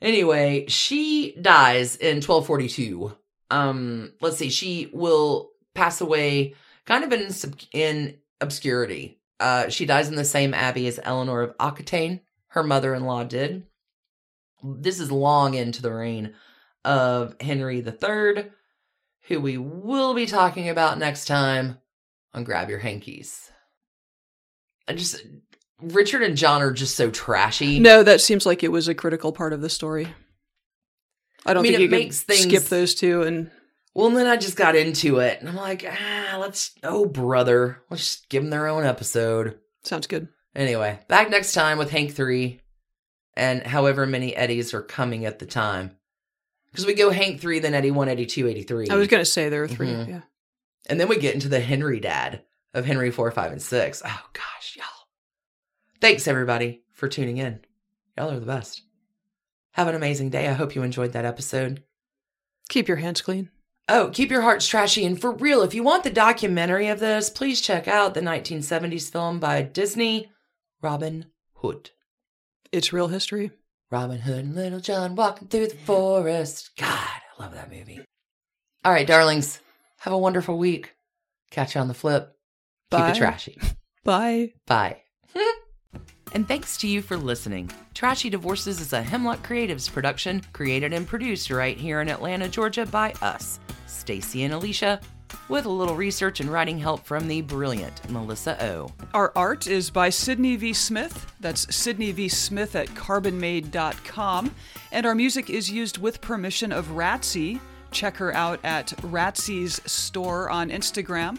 A: Anyway, she dies in 1242 um let's see she will pass away kind of in in obscurity uh she dies in the same abbey as eleanor of aquitaine her mother-in-law did This is long into the reign of Henry III, who we will be talking about next time on Grab Your Hankies. I just Richard and John are just so trashy.
B: No, that seems like it was a critical part of the story. I don't
A: I mean,
B: think
A: it
B: you
A: makes things-
B: skip those two and
A: Well, and then I just got into it, and I'm like, ah, let's, oh, brother, let's just give them their own episode.
B: sounds good.
A: Anyway, back next time with Hank 3 and however many Eddies are coming at the time. Because we go Hank 3, then Eddie 1, Eddie 2, 83.
B: I was going to say there are 3
A: Mhm.
B: Yeah.
A: And then we get into the Henry dad of Henry 4, 5, and 6. Oh, gosh, y'all. Thanks, everybody, for tuning in. Y'all are the best. Have an amazing day. I hope you enjoyed that episode.
B: Keep your hands clean.
A: Oh, keep your hearts trashy. And for real, if you want the documentary of this, please check out the 1970s film by Disney, Robin Hood.
B: It's real history.
A: Robin Hood and Little John walking through the forest. God, I love that movie. All right, darlings, have a wonderful week. Catch you on the flip. Keep
B: Bye.
A: it trashy.
B: Bye.
A: Bye. and thanks to you for listening. Trashy Divorces is a Hemlock Creatives production, created and produced right here in Atlanta, Georgia by us, Stacy and Alicia, with a little research and writing help from the brilliant Melissa O.
B: Our art is by Sydney V. Smith. That's Sydney V. Smith at carbonmade.com. And our music is used with permission of Ratsy. Check her out at Ratsy's store on Instagram.